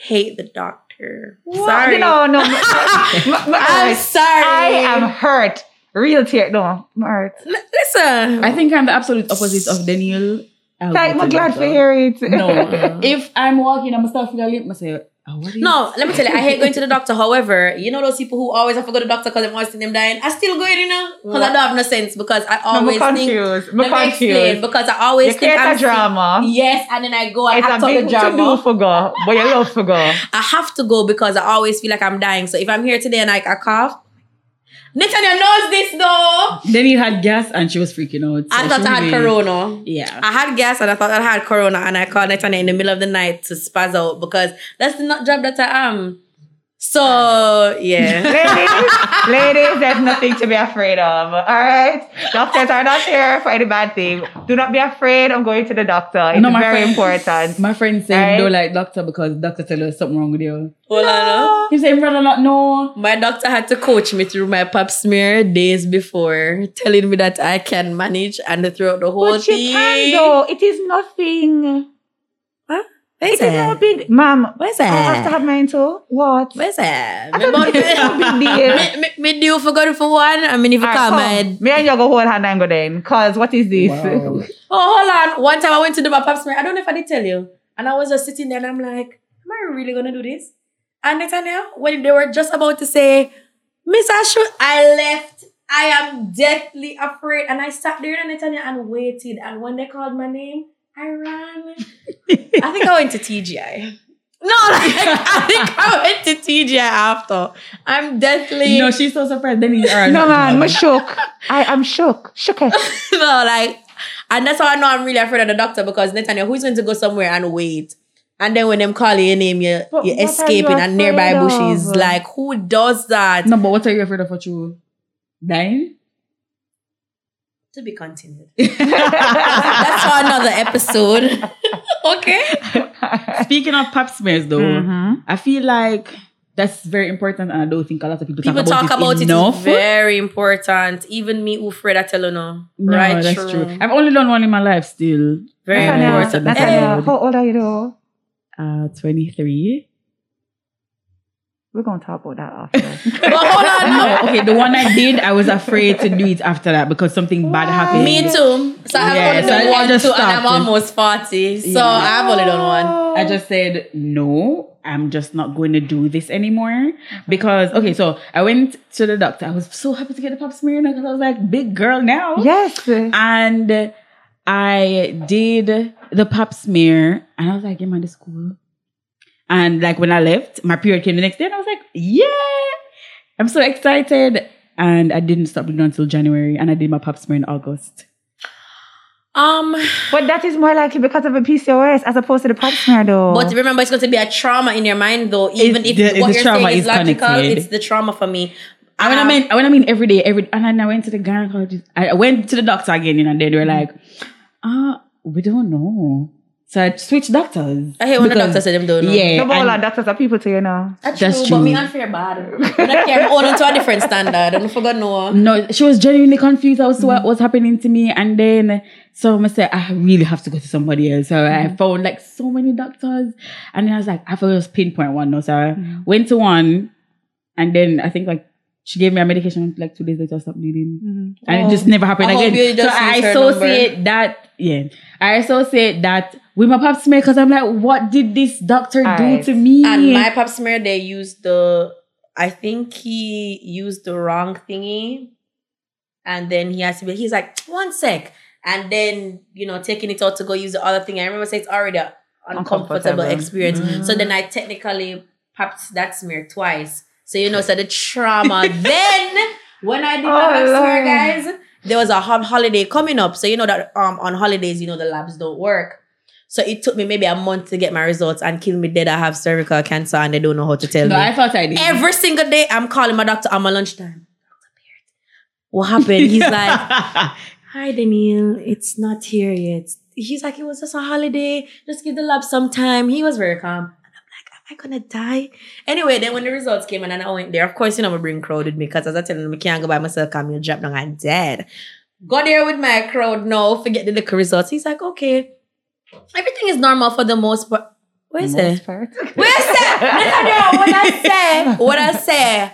[SPEAKER 3] Hate the doctor.
[SPEAKER 4] What?
[SPEAKER 3] Sorry.
[SPEAKER 4] No, no.
[SPEAKER 3] I'm sorry.
[SPEAKER 4] I am hurt. Real tear. No, I'm.
[SPEAKER 3] L- listen.
[SPEAKER 2] I think I'm the absolute opposite of Daniel. I'll
[SPEAKER 4] Like,
[SPEAKER 2] go
[SPEAKER 4] I'm
[SPEAKER 2] to
[SPEAKER 4] glad to
[SPEAKER 2] doctor.
[SPEAKER 4] hear it.
[SPEAKER 2] No, if I'm walking, I'm start feeling limp. I say, oh, what is
[SPEAKER 3] no, let me tell you, I hate going to the doctor. However, you know those people who always have to go to the doctor because they want to see them dying. I still go in, you know, because I don't have no sense. Because I
[SPEAKER 4] No,
[SPEAKER 3] always
[SPEAKER 4] I'm
[SPEAKER 3] think.
[SPEAKER 4] confused. I'm
[SPEAKER 3] Let me explain.
[SPEAKER 4] confused.
[SPEAKER 3] Because I always
[SPEAKER 4] You
[SPEAKER 3] think
[SPEAKER 4] create
[SPEAKER 3] I'm
[SPEAKER 4] a drama.
[SPEAKER 3] Yes, and then I go and
[SPEAKER 4] It's
[SPEAKER 3] act
[SPEAKER 4] a
[SPEAKER 3] out the
[SPEAKER 4] big to do
[SPEAKER 3] drama.
[SPEAKER 4] for go, but you love for go.
[SPEAKER 3] I have to go because I always feel like I'm dying. So if I'm here today and I, I cough, Nathaniel knows this though.
[SPEAKER 2] Then you had gas and she was freaking out.
[SPEAKER 3] I thought I had
[SPEAKER 2] really-
[SPEAKER 3] corona.
[SPEAKER 2] Yeah.
[SPEAKER 3] I had gas and I thought I had corona and I called Nathaniel in the middle of the night to spaz out because that's the not job that I am. So yeah.
[SPEAKER 4] ladies, ladies, there's nothing to be afraid of. All right, doctors are not here for any bad thing. Do not be afraid of going to the doctor. It's
[SPEAKER 2] No, my
[SPEAKER 4] very
[SPEAKER 2] friend-
[SPEAKER 4] important.
[SPEAKER 2] My friend said
[SPEAKER 4] Right?
[SPEAKER 2] don't like doctor because doctor tell us something wrong with you.
[SPEAKER 3] Hold on.
[SPEAKER 2] He said rather not know.
[SPEAKER 3] My doctor had to coach me through my pap smear days before, telling me that I can manage and throughout the whole
[SPEAKER 4] But you
[SPEAKER 3] thing.
[SPEAKER 4] can though. It is nothing.
[SPEAKER 3] Where's
[SPEAKER 4] It is
[SPEAKER 3] that?
[SPEAKER 4] not big, ma'am.
[SPEAKER 3] Where's
[SPEAKER 4] I have to have mine too. What?
[SPEAKER 3] Where's that?
[SPEAKER 4] I
[SPEAKER 3] Me
[SPEAKER 4] thought
[SPEAKER 3] about-
[SPEAKER 4] it was no big deal.
[SPEAKER 3] me, me, me due for going for one. I mean, if you
[SPEAKER 4] Alright,
[SPEAKER 3] come,
[SPEAKER 4] come. Me and you go hold hand and go then. Cause what is this?
[SPEAKER 2] Wow.
[SPEAKER 3] Oh, hold on. One time I went to do my pap smear. I don't know if I did tell you. And I was just sitting there and I'm like, am I really going to do this? And Nathaniel, when they were just about to say, Miss Ashu, I left. I am deathly afraid. And I sat there, Nathaniel, and waited. And when they called my name, I ran. I think I went to TGI. No, like, I think I went to TGI after. I'm deathly.
[SPEAKER 2] No, she's so surprised. Then he are
[SPEAKER 4] no man. I'm shook. I am shook. Shook. it.
[SPEAKER 3] no, like, and that's how I know I'm really afraid of the doctor because Nathaniel, who's going to go somewhere and wait? And then when them call your name, you're,
[SPEAKER 4] But
[SPEAKER 3] you're escaping
[SPEAKER 4] you
[SPEAKER 3] and nearby
[SPEAKER 4] afraid
[SPEAKER 3] bushes. Like, who does that?
[SPEAKER 2] No, but what are you afraid of for true? Dying?
[SPEAKER 3] To be continued. that's for another episode. okay.
[SPEAKER 2] Speaking of pap smears though,
[SPEAKER 4] Mhm.
[SPEAKER 2] I feel like that's very important and I don't think a lot of people,
[SPEAKER 3] People
[SPEAKER 2] talk
[SPEAKER 3] talk about
[SPEAKER 2] it
[SPEAKER 3] it
[SPEAKER 2] enough.
[SPEAKER 3] is very important. Even me, Ufred, I tell you no.
[SPEAKER 2] no,
[SPEAKER 3] right,
[SPEAKER 2] that's true. I've only done one in my life still.
[SPEAKER 3] Very
[SPEAKER 2] Yeah,
[SPEAKER 4] Nathaniel,
[SPEAKER 2] important.
[SPEAKER 3] important.
[SPEAKER 4] Nathaniel,
[SPEAKER 2] Hey.
[SPEAKER 4] how old are you though?
[SPEAKER 2] Uh, 23.
[SPEAKER 4] We're gonna talk about that after.
[SPEAKER 3] But hold on, no.
[SPEAKER 2] Okay, the one I did, I was afraid to do it after that because something bad happened.
[SPEAKER 3] Me too. So I've
[SPEAKER 2] Yeah,
[SPEAKER 3] only
[SPEAKER 2] so
[SPEAKER 3] done
[SPEAKER 2] I- I
[SPEAKER 3] one,
[SPEAKER 2] just
[SPEAKER 3] two, and I'm almost 40. So
[SPEAKER 2] Yeah.
[SPEAKER 3] I've only done one.
[SPEAKER 2] I just said, no, I'm just not going to do this anymore. Because, okay, so I went to the doctor. I was so happy to get the pap smear because I was like, big girl now.
[SPEAKER 4] yes.
[SPEAKER 2] And I did the pap smear and I was like, am I to school? And like when I left, my period came the next day and I was like, yeah, I'm so excited. And I didn't stop bleeding until January and I did my pap smear in August.
[SPEAKER 3] Um,
[SPEAKER 4] But that is more likely because of a PCOS as opposed to the pap smear, though.
[SPEAKER 3] but remember, it's going to be a trauma in your mind, though. Even if
[SPEAKER 2] the-
[SPEAKER 3] what
[SPEAKER 2] the
[SPEAKER 3] you're
[SPEAKER 2] trauma
[SPEAKER 3] saying is,
[SPEAKER 2] is
[SPEAKER 3] logical,
[SPEAKER 2] connected.
[SPEAKER 3] it's the trauma for me.
[SPEAKER 2] I mean, I
[SPEAKER 3] Um,
[SPEAKER 2] mean, I mean, I mean, every day, every, and then I went to the gynecologist. I I went to the doctor again, you know, and they were like, uh, we don't know. So I switched doctors.
[SPEAKER 3] I hate when the
[SPEAKER 2] Because-
[SPEAKER 3] doctor said them don't know.
[SPEAKER 2] Yeah.
[SPEAKER 4] no, but all our doctors are people to you know.
[SPEAKER 3] That's,
[SPEAKER 2] That's
[SPEAKER 3] true, but me
[SPEAKER 2] true.
[SPEAKER 3] unfair bad. When I care, hold oh, on to a different standard. I don't forget no.
[SPEAKER 2] No, she was genuinely confused as to what was happening to me. And then, so I said, I really have to go to somebody else. So I mm. found like so many doctors. And then I was like, I have to just pinpoint one. No, so I mm. went to one. And then I think like she gave me a medication like two days later, stopped bleeding. Mm-hmm. And it just oh. never happened
[SPEAKER 3] I
[SPEAKER 2] again. So I associate that, yeah, I associate that with my pap smear because I'm like, what did this doctor do to me?
[SPEAKER 3] And my pap smear, they used the, I think he used the wrong thingy. And then he has to be, he's like, one sec. And then, you know, taking it out to go use the other thing. I remember saying it's already an uncomfortable
[SPEAKER 4] Uncomfortable.
[SPEAKER 3] experience. Mm-hmm. So then I technically papped that smear twice. So, you know, so the trauma. then, when I did my
[SPEAKER 4] Oh,
[SPEAKER 3] smear,
[SPEAKER 4] Lord.
[SPEAKER 3] guys, there was a holiday coming up. So, you know that um on holidays, you know, the labs don't work. So it took me maybe a month to get my results and kill me dead. I have cervical cancer and they don't know how to tell
[SPEAKER 2] no,
[SPEAKER 3] me.
[SPEAKER 2] I thought I did.
[SPEAKER 3] Every single day, I'm calling my doctor on my lunchtime. What happened? He's like, Hi, Daniel. It's not here yet. He's like, It was just a holiday. Just give the lab some time. He was very calm. And I'm like, Am I gonna die? Anyway, then when the results came and I went there, of course, you know, I bring crowd with me because as I tell them, I can't go by myself, come here, drop down, I'm dead. Go there with my crowd now, forget the little results. He's like, Okay. Everything is normal for the most part. Where is it?
[SPEAKER 4] Part.
[SPEAKER 3] Where's that? what I say? What I say?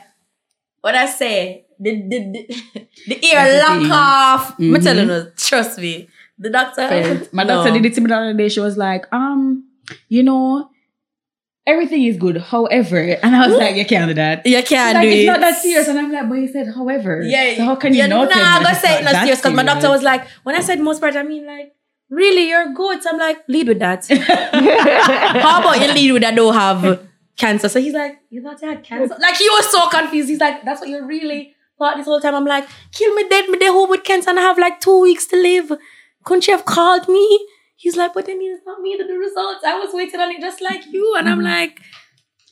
[SPEAKER 3] What I say? The the the, the ear
[SPEAKER 2] the
[SPEAKER 3] lock
[SPEAKER 2] thing.
[SPEAKER 3] off. I'm
[SPEAKER 2] Mhm.
[SPEAKER 3] telling you, trust me. The doctor.
[SPEAKER 2] My
[SPEAKER 3] No.
[SPEAKER 2] doctor did it to me the other day. She was like, um, you know, everything is good. However, and I was like, you can't do that.
[SPEAKER 3] You can't
[SPEAKER 2] like,
[SPEAKER 3] do
[SPEAKER 2] it's
[SPEAKER 3] it.
[SPEAKER 2] not that serious. And I'm like, but you said however.
[SPEAKER 3] Yeah.
[SPEAKER 2] So how can you not
[SPEAKER 3] Nah, I'm gonna say it not serious because my doctor was like, when I said most part, I mean like, really, you're good. So I'm like, lead with that. How about you lead with that? Don't have cancer. So he's like, you thought you had cancer? Like he was so confused. He's like, that's what you really thought this whole time. I'm like, kill me dead, me dead home with cancer, and I have like two weeks to live. Couldn't you have called me? He's like, but then it's not me that the results. I was waiting on it just like you, and I'm mm-hmm. like,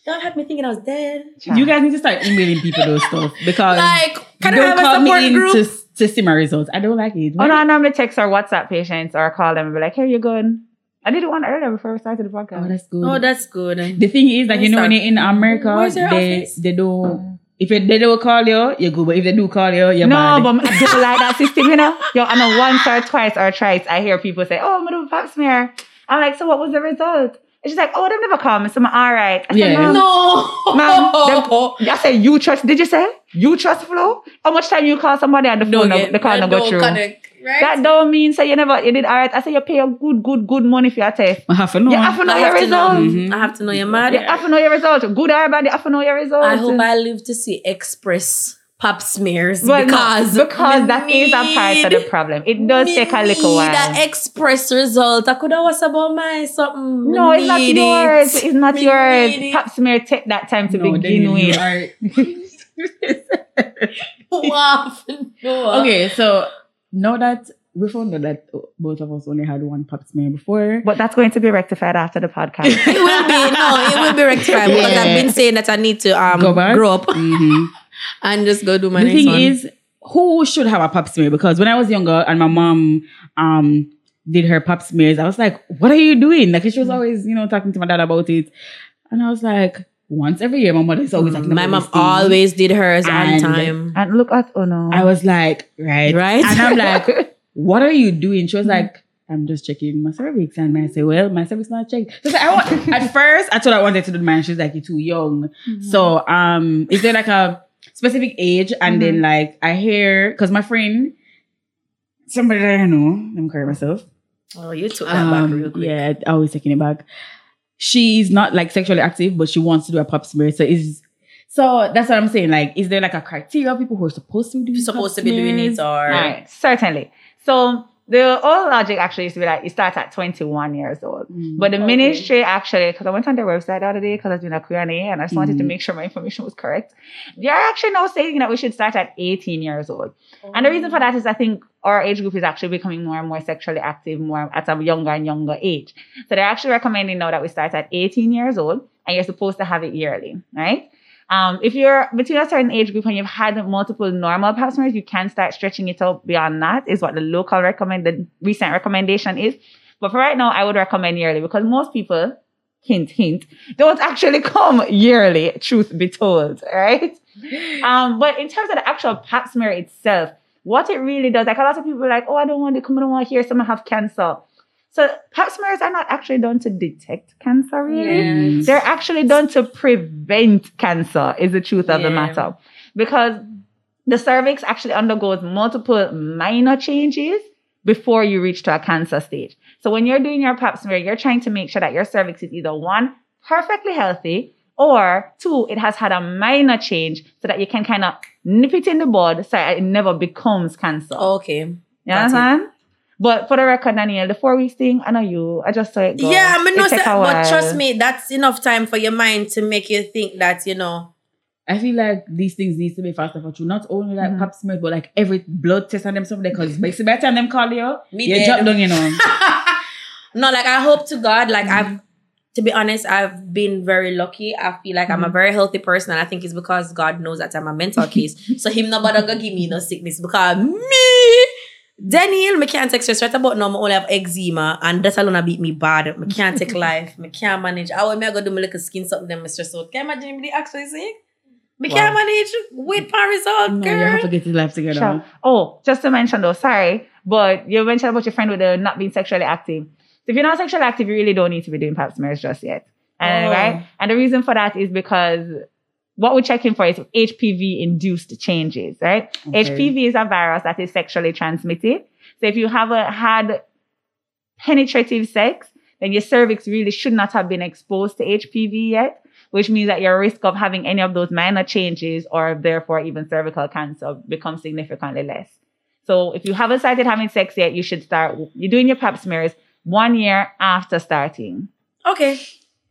[SPEAKER 3] God had me thinking I was dead.
[SPEAKER 2] You guys need to start emailing people those stuff because
[SPEAKER 3] Like, can I
[SPEAKER 2] don't
[SPEAKER 3] have a
[SPEAKER 2] call
[SPEAKER 3] support
[SPEAKER 2] me in
[SPEAKER 3] group?
[SPEAKER 2] to, to see my results. I don't like it.
[SPEAKER 4] Oh no, I normally text or WhatsApp patients or call them and be like, "Here you going?" I did one earlier before we started the podcast.
[SPEAKER 2] Oh, that's good.
[SPEAKER 3] Oh, that's good.
[SPEAKER 2] the thing is that you know when you're in America,
[SPEAKER 3] Where's
[SPEAKER 2] they they don't. Mm. If it, they don't call you, you're good. But if they do call you, you're
[SPEAKER 4] no,
[SPEAKER 2] bad.
[SPEAKER 4] but I don't like that system, you know. Yo, I know once or twice or thrice I hear people say, "Oh, I'm gonna do a pap smear." I'm like, "So what was the result?" And she's like, "Oh, they never call me, so I'm like, all right." I
[SPEAKER 2] Yeah.
[SPEAKER 4] "Ma'am,
[SPEAKER 3] no,
[SPEAKER 4] Ma'am, them- I said, "You trust?" Did you say you trust Flo? How much time you call somebody on the phone?
[SPEAKER 3] no,
[SPEAKER 4] No, the call no go through.
[SPEAKER 3] Connect, right?
[SPEAKER 4] That don't mean say you never you did all right. I say you pay a good, good, good money for your test.
[SPEAKER 2] I have to know.
[SPEAKER 4] You have to know
[SPEAKER 3] I
[SPEAKER 4] your
[SPEAKER 3] have to know.
[SPEAKER 4] result.
[SPEAKER 2] Mhm.
[SPEAKER 3] I have to know you're mad.
[SPEAKER 4] You have to know your result. Good or bad, you have to know your result.
[SPEAKER 3] I hope I live to see express pap smears
[SPEAKER 4] Well, no,
[SPEAKER 3] because
[SPEAKER 4] because
[SPEAKER 3] me
[SPEAKER 4] that is a part of the problem. It does take a little
[SPEAKER 3] need
[SPEAKER 4] while.
[SPEAKER 3] That express result. I could have was about my something.
[SPEAKER 4] no, it's not
[SPEAKER 3] need
[SPEAKER 4] yours. It's not
[SPEAKER 3] Me
[SPEAKER 4] yours.
[SPEAKER 3] need it.
[SPEAKER 4] Pap smear take that time to
[SPEAKER 2] No,
[SPEAKER 4] begin with.
[SPEAKER 2] are-
[SPEAKER 3] Wow, no.
[SPEAKER 2] okay, so know that we found out that both of us only had one pap smear before.
[SPEAKER 4] But that's going to be rectified after the podcast.
[SPEAKER 3] It will be no, it will be rectified because I've been saying that I need to um
[SPEAKER 2] Go back?
[SPEAKER 3] grow up
[SPEAKER 2] Mhm.
[SPEAKER 3] and just go do my
[SPEAKER 2] the
[SPEAKER 3] next
[SPEAKER 2] thing
[SPEAKER 3] one.
[SPEAKER 2] is, who should have a pap smear? Because when I was younger and my mom um did her pap smears, I was like, "What are you doing?" Like she was always, you know, talking to my dad about it, and I was like, once every year, my mother is always like,
[SPEAKER 3] my mom always did hers on time.
[SPEAKER 4] and look at oh no.
[SPEAKER 2] I was like, right,
[SPEAKER 3] Right?
[SPEAKER 2] and I'm like, what are you doing? She was like, I'm just checking my cervix. And I say, well, my cervix not checked. So I want, at first, I thought I wanted to do mine. She's like, you're too young. So, um, is there like a specific age? And then like, I hear, cause my friend, somebody that I know, let me correct myself.
[SPEAKER 3] Oh, you took that back
[SPEAKER 2] Um,
[SPEAKER 3] real quick.
[SPEAKER 2] Yeah, always taking it back. She's not like sexually active, but she wants to do a pap smear. So is so that's what I'm saying. Like, is there like a criteria of people who are supposed to do
[SPEAKER 3] supposed to be doing it or
[SPEAKER 4] Right, certainly. So the old logic actually used to be like you start at 21 years old.
[SPEAKER 2] Mm.
[SPEAKER 4] But the
[SPEAKER 3] Okay.
[SPEAKER 4] ministry actually, because I went on their website the other day because I was doing a Q&A and I just wanted to
[SPEAKER 2] Mhm.
[SPEAKER 4] make sure my information was correct. They're actually now saying that we should start at 18 years old. And the reason for that is I think our age group is actually becoming more and more sexually active more at a younger and younger age. So they're actually recommending now that we start at 18 years old and you're supposed to have it yearly, right? Um, if you're between a certain age group and you've had multiple normal pap smears, you can start stretching it out beyond that, is what the local recommend, the recent recommendation is. But for right now, I would recommend yearly because most people, hint, hint, don't actually come yearly, truth be told, right? Um, but in terms of the actual pap smear itself, what it really does, like a lot of people are like, oh, I don't want to come, I don't want to hear someone have cancer. So pap smears are not actually done to detect cancer, really.
[SPEAKER 3] Yes.
[SPEAKER 4] They're actually done to prevent cancer, is the truth of the matter. Because the cervix actually undergoes multiple minor changes before you reach to a cancer stage. So when you're doing your pap smear, you're trying to make sure that your cervix is either one, perfectly healthy, or two, it has had a minor change so that you can kind of nip it in the bud so it never becomes cancer.
[SPEAKER 3] Okay.
[SPEAKER 4] you
[SPEAKER 3] got it.
[SPEAKER 4] Understand? But for the record, Daniel, the four weeks thing, I know you. I just saw it go.
[SPEAKER 3] Yeah, I mean, no,
[SPEAKER 4] It take
[SPEAKER 3] sir,
[SPEAKER 4] a
[SPEAKER 3] but
[SPEAKER 4] while.
[SPEAKER 3] trust me, that's enough time for your mind to make you think that, you know,
[SPEAKER 2] I feel like these things needs to be faster for you. Not only like
[SPEAKER 4] Mhm.
[SPEAKER 2] pap smear, but like every blood test and them stuff. Because basically, by the time them call you,
[SPEAKER 3] Me
[SPEAKER 2] you
[SPEAKER 3] dead.
[SPEAKER 2] drop down, you know.
[SPEAKER 3] no, like I hope to God, like
[SPEAKER 4] Mm-hmm.
[SPEAKER 3] I've to be honest, I've been very lucky. I feel like
[SPEAKER 4] Mm-hmm.
[SPEAKER 3] I'm a very healthy person, and I think it's because God knows that I'm a mental case. so him nobody gonna give me no sickness because me, Daniel, me can't take stress right about now. I only have eczema, and that alone a beat me bad. Me can't take life. Me can't manage. How me I go do my little skin something then me stress out? Can you imagine me actually sick? Me
[SPEAKER 2] Wow.
[SPEAKER 3] can't manage. Wait for result,
[SPEAKER 2] no,
[SPEAKER 3] girl.
[SPEAKER 2] you have to get your life together.
[SPEAKER 4] Sure. Oh, just to mention though, sorry, but you mentioned about your friend with the not being sexually active. So if you're not sexually active, you really don't need to be doing pap smears just yet. And
[SPEAKER 3] Oh.
[SPEAKER 4] right? And the reason for that is because what we're checking for is HPV induced changes, right?
[SPEAKER 2] Okay.
[SPEAKER 4] HPV is a virus that is sexually transmitted. So if you haven't had penetrative sex, then your cervix really should not have been exposed to HPV yet, which means that your risk of having any of those minor changes or therefore even cervical cancer becomes significantly less. So if you haven't started having sex yet, you should start, you're doing your pap smears one year after starting.
[SPEAKER 3] Okay.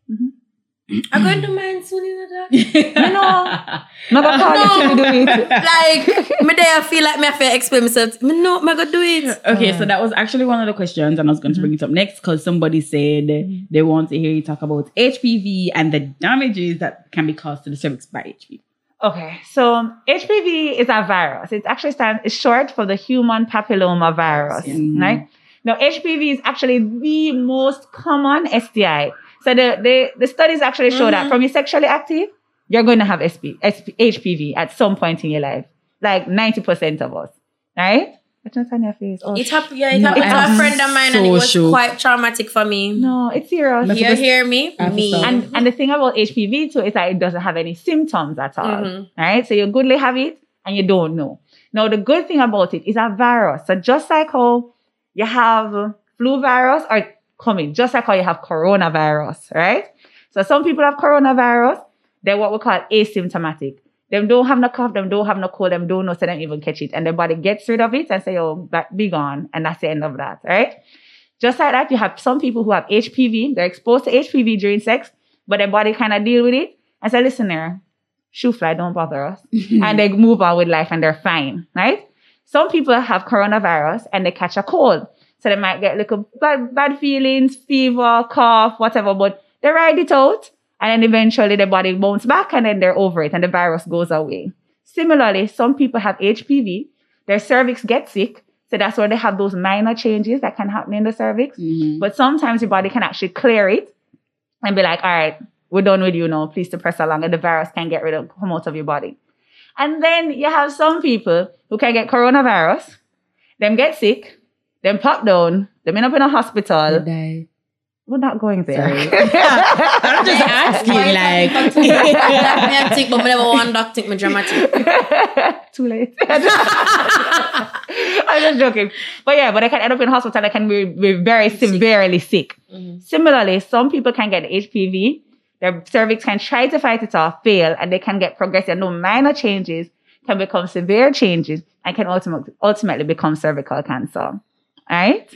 [SPEAKER 4] Mhm.
[SPEAKER 3] I'm going to mine soon, you know that.
[SPEAKER 4] Uh, no, I'm gonna call do it.
[SPEAKER 3] like me there I feel like me have to explain myself. Me no, me go do it.
[SPEAKER 2] Okay, so uh. that was actually one of the questions, and I was going to mm-hmm. bring it up next because somebody said mm-hmm. they want to hear you talk about HPV and the damages that can be caused to the cervix by HPV.
[SPEAKER 4] Okay, so um, HPV is a virus. It actually stands it's short for the human papilloma virus,
[SPEAKER 2] Mhm.
[SPEAKER 4] right? Now, HPV is actually the most common STI. So the the, the studies actually show that
[SPEAKER 3] Mhm.
[SPEAKER 4] from you sexually active, you're going to have SP, SP, HPV at some point in your life, like ninety percent of us, right? What's not on your face? Oh,
[SPEAKER 3] It happened, yeah, it
[SPEAKER 2] No,
[SPEAKER 3] happened to a friend of mine and it was
[SPEAKER 2] shook.
[SPEAKER 3] quite traumatic for me.
[SPEAKER 4] no, it's serious.
[SPEAKER 3] You
[SPEAKER 2] supposed-
[SPEAKER 3] hear me?
[SPEAKER 2] I have to
[SPEAKER 3] Me.
[SPEAKER 4] And and the thing about HPV too is that it doesn't have any symptoms at all.
[SPEAKER 3] Mhm.
[SPEAKER 4] Right? So you goodly have it and you don't know. Now the good thing about it is a virus. So just like how you have flu virus or coming, just like how you have coronavirus, right? So some people have coronavirus, they're what we call asymptomatic. Them don't have no cough, them don't have no cold, them don't know so them even catch it. And their body gets rid of it and say, oh, that be gone. And that's the end of that, right? Just like that, you have some people who have HPV, they're exposed to HPV during sex, but their body kind of deal with it and say, listen there, shoo fly, don't bother us. and they move on with life and they're fine, right? Some people have coronavirus and they catch a cold. So they might get little bad, bad feelings, fever, cough, whatever, but they ride it out and then eventually the body bounce back and then they're over it and the virus goes away. Similarly, some people have HPV, their cervix gets sick. So that's where they have those minor changes that can happen in the cervix.
[SPEAKER 2] Mhm.
[SPEAKER 4] But sometimes your body can actually clear it and be like, all right, we're done with you now. Please to press along and the virus can get rid of, come out of your body. And then you have some people who can get coronavirus, them get sick, then pop down, them end up in a hospital.
[SPEAKER 2] Die.
[SPEAKER 4] We're not going there.
[SPEAKER 2] Sorry. I'm just asking, like.
[SPEAKER 3] I think, but I never want dog think me dramatic.
[SPEAKER 4] Too late. I'm just joking. But yeah, but I can end up in hospital. I can be, be very severely sick. Similarly, some people can get HPV. Their cervix can try to fight it off, fail, and they can get progressive. No minor changes can become severe changes and can ultimately, ultimately become cervical cancer. Right?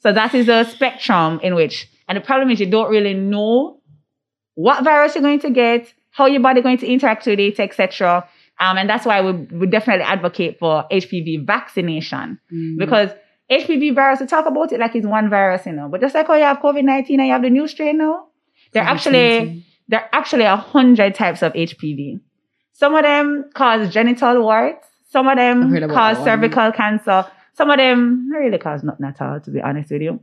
[SPEAKER 4] So that is the spectrum in which, and the problem is you don't really know what virus you're going to get, how your body going to interact with it, etc. Um, and that's why we, we definitely advocate for HPV vaccination because HPV virus, we talk about it like it's one virus, you know, but just like how you have COVID 19 and you have the new strain now, there are actually, there are actually a hundred types of HPV. Some of them cause genital warts, some of them cause
[SPEAKER 2] that one.
[SPEAKER 4] cervical cancer, some of them really cause nothing at all, to be honest with you.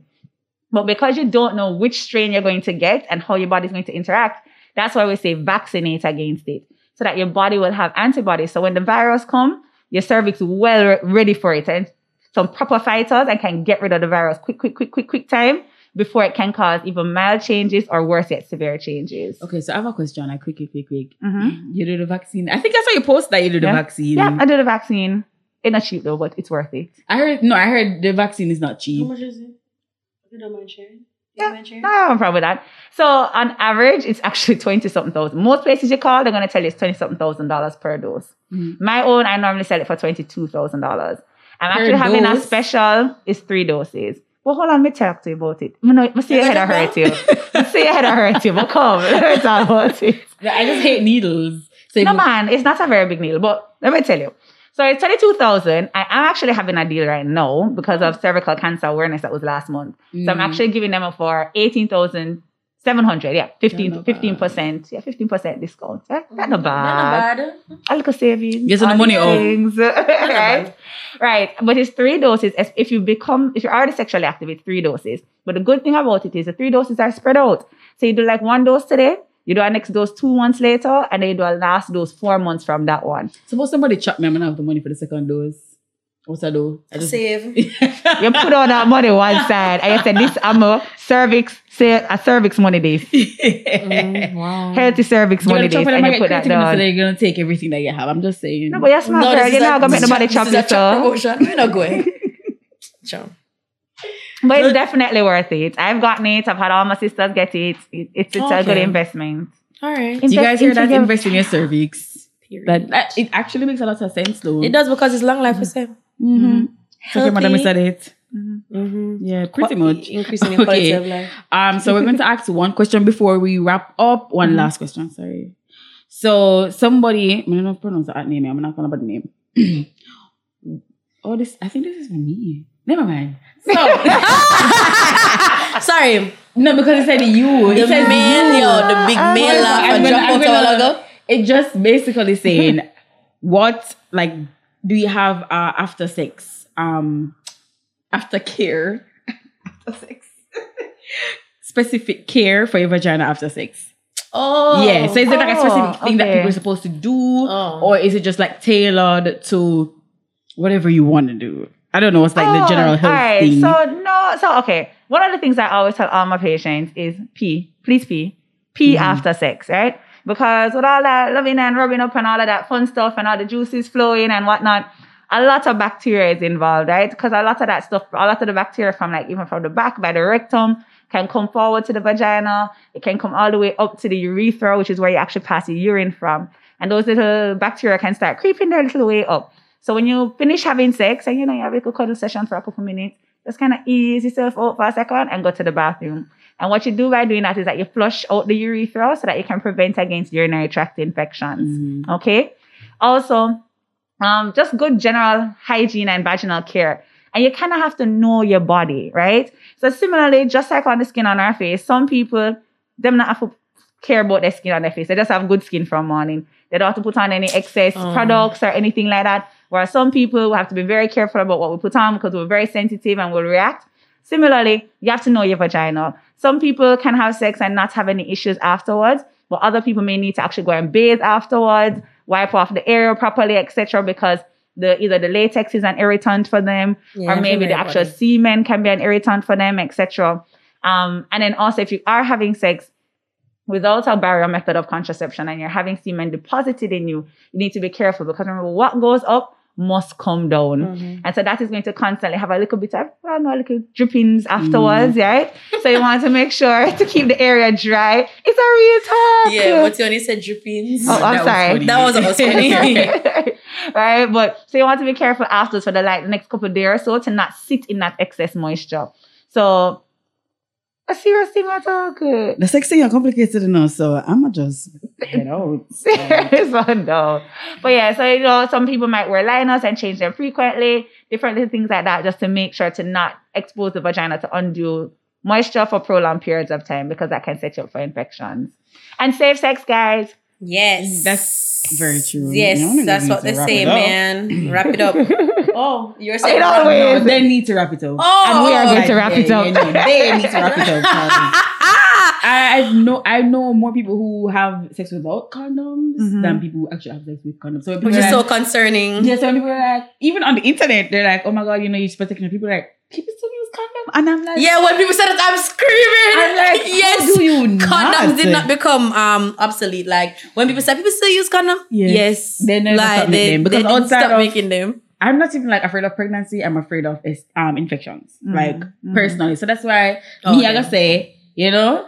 [SPEAKER 4] But because you don't know which strain you're going to get and how your body's going to interact, that's why we say vaccinate against it so that your body will have antibodies. So when the virus come, your cervix well re- ready for it and some proper fighters and can get rid of the virus quick, quick, quick, quick, quick time before it can cause even mild changes or worse yet, severe changes.
[SPEAKER 2] Okay, so I have a question. I quick, quick, quick, quick.
[SPEAKER 4] Mhm.
[SPEAKER 2] You do the vaccine. I think I saw you post that you do the vaccine.
[SPEAKER 4] Yeah, I did a vaccine. It's not cheap though, but it's worth it.
[SPEAKER 2] I heard no, I heard the vaccine is not cheap.
[SPEAKER 3] How
[SPEAKER 2] cheap.
[SPEAKER 3] much is it? You don't mind sharing?
[SPEAKER 4] Yeah.
[SPEAKER 3] You mind sharing?
[SPEAKER 4] No, I have a problem with that. So on average, it's actually 20 something thousand. Most places you call, they're going to tell you it's 20 something thousand dollars per dose.
[SPEAKER 2] Mhm.
[SPEAKER 4] My own, I normally sell it for $22,000. I'm
[SPEAKER 2] Per
[SPEAKER 4] actually having a special, it's three doses. Well, hold on, let me talk to you about it. I, know, I see your head I hurt you. I see your head I hurt you, but come, let's talk about it.
[SPEAKER 2] I just hate needles. So
[SPEAKER 4] No,
[SPEAKER 2] you-
[SPEAKER 4] man, it's not a very big needle. but let me tell you. So it's 22,000. I am actually having a deal right now because of cervical cancer awareness that was last month. So I'm
[SPEAKER 2] Mm.
[SPEAKER 4] actually giving them for 18,700. Yeah, 15, 15%. Yeah, 15% discount. Eh? That's not bad.
[SPEAKER 3] Not
[SPEAKER 4] bad.
[SPEAKER 3] bad.
[SPEAKER 4] A little savings.
[SPEAKER 2] Get some
[SPEAKER 4] all
[SPEAKER 2] money
[SPEAKER 4] these
[SPEAKER 2] up.
[SPEAKER 4] things. right? Right. But it's three doses. If you become, if you're already sexually active, it's three doses. But the good thing about it is the three doses are spread out. So you do like one dose today, you do a next dose two months later, and then you do a last dose four months from that one.
[SPEAKER 2] Suppose somebody chop me, I'm gonna have the money for the second dose. What's I do? I just
[SPEAKER 3] Save.
[SPEAKER 4] You put all that money one side, and you say this I'm a cervix, say a cervix money this,
[SPEAKER 3] Mm, wow.
[SPEAKER 4] healthy cervix
[SPEAKER 2] You're
[SPEAKER 4] money
[SPEAKER 2] gonna
[SPEAKER 4] this, and
[SPEAKER 2] and
[SPEAKER 4] you put that
[SPEAKER 2] so
[SPEAKER 4] down.
[SPEAKER 2] they're gonna take everything that you have. I'm just saying.
[SPEAKER 4] No, but you're smart girl.
[SPEAKER 3] this
[SPEAKER 4] You're
[SPEAKER 3] is
[SPEAKER 4] not gonna make
[SPEAKER 3] this
[SPEAKER 4] nobody
[SPEAKER 3] is a-
[SPEAKER 4] chop
[SPEAKER 3] this is a
[SPEAKER 4] you, so.
[SPEAKER 3] promotion. We're not going. Sure.
[SPEAKER 4] But it's definitely worth it. I've gotten it. I've had all my sisters get it. It- It's, it's a good investment.
[SPEAKER 3] All right.
[SPEAKER 2] Do you guys hear that?
[SPEAKER 4] into your-
[SPEAKER 2] Invest in your cervix.
[SPEAKER 3] Period.
[SPEAKER 2] That, that it actually makes a lot of sense though.
[SPEAKER 3] It does because it's long life for Sam.
[SPEAKER 2] Mm-hmm. So okay, madam,
[SPEAKER 3] Healthy.
[SPEAKER 2] said it.
[SPEAKER 3] Mm-hmm.
[SPEAKER 2] Yeah, pretty much.
[SPEAKER 3] Increasing the quality
[SPEAKER 2] Okay.
[SPEAKER 3] of life.
[SPEAKER 2] Um, so we're going to ask one question before we wrap up. One
[SPEAKER 4] Mhm.
[SPEAKER 2] last question, sorry. So somebody, I'm not gonna pronounce that name. I'm not gonna put the name. oh, this. I think this is for me. Never mind. So
[SPEAKER 3] Sorry.
[SPEAKER 2] no, because it said you. It
[SPEAKER 3] The
[SPEAKER 2] says
[SPEAKER 3] mail,
[SPEAKER 2] you.
[SPEAKER 3] yo, the big
[SPEAKER 4] I'm
[SPEAKER 3] laugh and
[SPEAKER 2] gonna-
[SPEAKER 3] jump
[SPEAKER 2] I'm
[SPEAKER 3] out a while
[SPEAKER 2] gonna-
[SPEAKER 3] ago.
[SPEAKER 2] It just basically saying what like do you have uh, after sex? Um, after care, after sex. Specific care for your vagina after sex.
[SPEAKER 3] Oh.
[SPEAKER 2] yeah. So is it like a specific
[SPEAKER 4] Oh,
[SPEAKER 2] thing that people are supposed to do,
[SPEAKER 3] Oh.
[SPEAKER 2] or is it just like tailored to whatever you want to do? I don't know. It's like the
[SPEAKER 4] Oh,
[SPEAKER 2] general health
[SPEAKER 4] alright.
[SPEAKER 2] thing.
[SPEAKER 4] So no, so okay. One of the things I always tell all my patients is pee. Please pee. Pee
[SPEAKER 2] Mhm.
[SPEAKER 4] after sex, right? Because with all that loving and rubbing up and all of that fun stuff and all the juices flowing and whatnot, a lot of bacteria is involved, right? Because a lot of that stuff, a lot of the bacteria from like even from the back by the rectum can come forward to the vagina. It can come all the way up to the urethra, which is where you actually pass your urine from. And those little bacteria can start creeping their little way up. So when you finish having sex and you know you have a little cuddle session for a couple minutes, just kind of ease yourself out for a second and go to the bathroom. And what you do by doing that is that you flush out the urethra so that you can prevent against urinary tract infections.
[SPEAKER 2] Mhm.
[SPEAKER 4] Okay. Also, um, just good general hygiene and vaginal care. And you kind of have to know your body, right? So similarly, just like on the skin on our face, some people, them not have to care about their skin on their face. They just have good skin from morning. They don't have to put on any excess
[SPEAKER 3] Oh.
[SPEAKER 4] products or anything like that. Whereas some people we have to be very careful about what we put on because we're very sensitive and we'll react. Similarly, you have to know your vagina. Some people can have sex and not have any issues afterwards, but other people may need to actually go and bathe afterwards, wipe off the area properly, etc. Because the either the latex is an irritant for them,
[SPEAKER 3] Yeah,
[SPEAKER 4] or maybe the actual
[SPEAKER 3] body.
[SPEAKER 4] semen can be an irritant for them, etc. Um, and then also if you are having sex without a barrier method of contraception and you're having semen deposited in you, you need to be careful because remember what goes up must come down.
[SPEAKER 3] Mm-hmm.
[SPEAKER 4] And so that is going to constantly have a little bit of, I don't know, little drippings afterwards, right? So you want to make sure to keep the area dry. It's a real talk.
[SPEAKER 3] Yeah, but you only said drippings.
[SPEAKER 4] Oh, I'm
[SPEAKER 2] That
[SPEAKER 4] sorry.
[SPEAKER 2] funny.
[SPEAKER 3] That was us funny.
[SPEAKER 4] right? But so you want to be careful afterwards for the like the next couple of days or so to not sit in that excess moisture. So a serious thing I talk.
[SPEAKER 2] The sex thing are complicated enough, so I'ma just head out.
[SPEAKER 4] Serious one though. But yeah, so you know, some people might wear liners and change them frequently, different little things like that, just to make sure to not expose the vagina to undue moisture for prolonged periods of time because that can set you up for infections. And safe sex, guys.
[SPEAKER 3] Yes.
[SPEAKER 2] That's very true.
[SPEAKER 3] Yes, that's what they say, man. Wrap it up. oh, you're saying
[SPEAKER 4] It
[SPEAKER 3] wrap
[SPEAKER 4] always-
[SPEAKER 3] it up.
[SPEAKER 2] No, they need to wrap it up.
[SPEAKER 3] Oh,
[SPEAKER 4] And we are going to wrap it up.
[SPEAKER 2] yeah, no, they need to wrap it up. I, I know I know more people who have sex without condoms
[SPEAKER 4] Mhm.
[SPEAKER 2] than people who actually have sex with condoms. So
[SPEAKER 3] Which is
[SPEAKER 2] are
[SPEAKER 3] so concerning.
[SPEAKER 2] yeah, so people are like, even on the internet, they're like, oh my god, you know, you're protecting people are like, people still use condom, and I'm like,
[SPEAKER 3] Yeah, when people said it, I'm screaming.
[SPEAKER 2] I'm like,
[SPEAKER 3] yes.
[SPEAKER 2] do you
[SPEAKER 3] Condoms
[SPEAKER 2] not?
[SPEAKER 3] did not become um obsolete. Like when people said people still use condom,
[SPEAKER 2] Yes.
[SPEAKER 3] yes,
[SPEAKER 2] They never
[SPEAKER 3] like
[SPEAKER 2] stop making them, because
[SPEAKER 3] they stop
[SPEAKER 2] of-
[SPEAKER 3] making them.
[SPEAKER 2] I'm not even like afraid of pregnancy. I'm afraid of um infections,
[SPEAKER 4] Mhm.
[SPEAKER 2] like
[SPEAKER 4] Mhm.
[SPEAKER 2] personally. So that's why
[SPEAKER 3] Oh,
[SPEAKER 2] me,
[SPEAKER 3] yeah.
[SPEAKER 2] I gotta say, you know,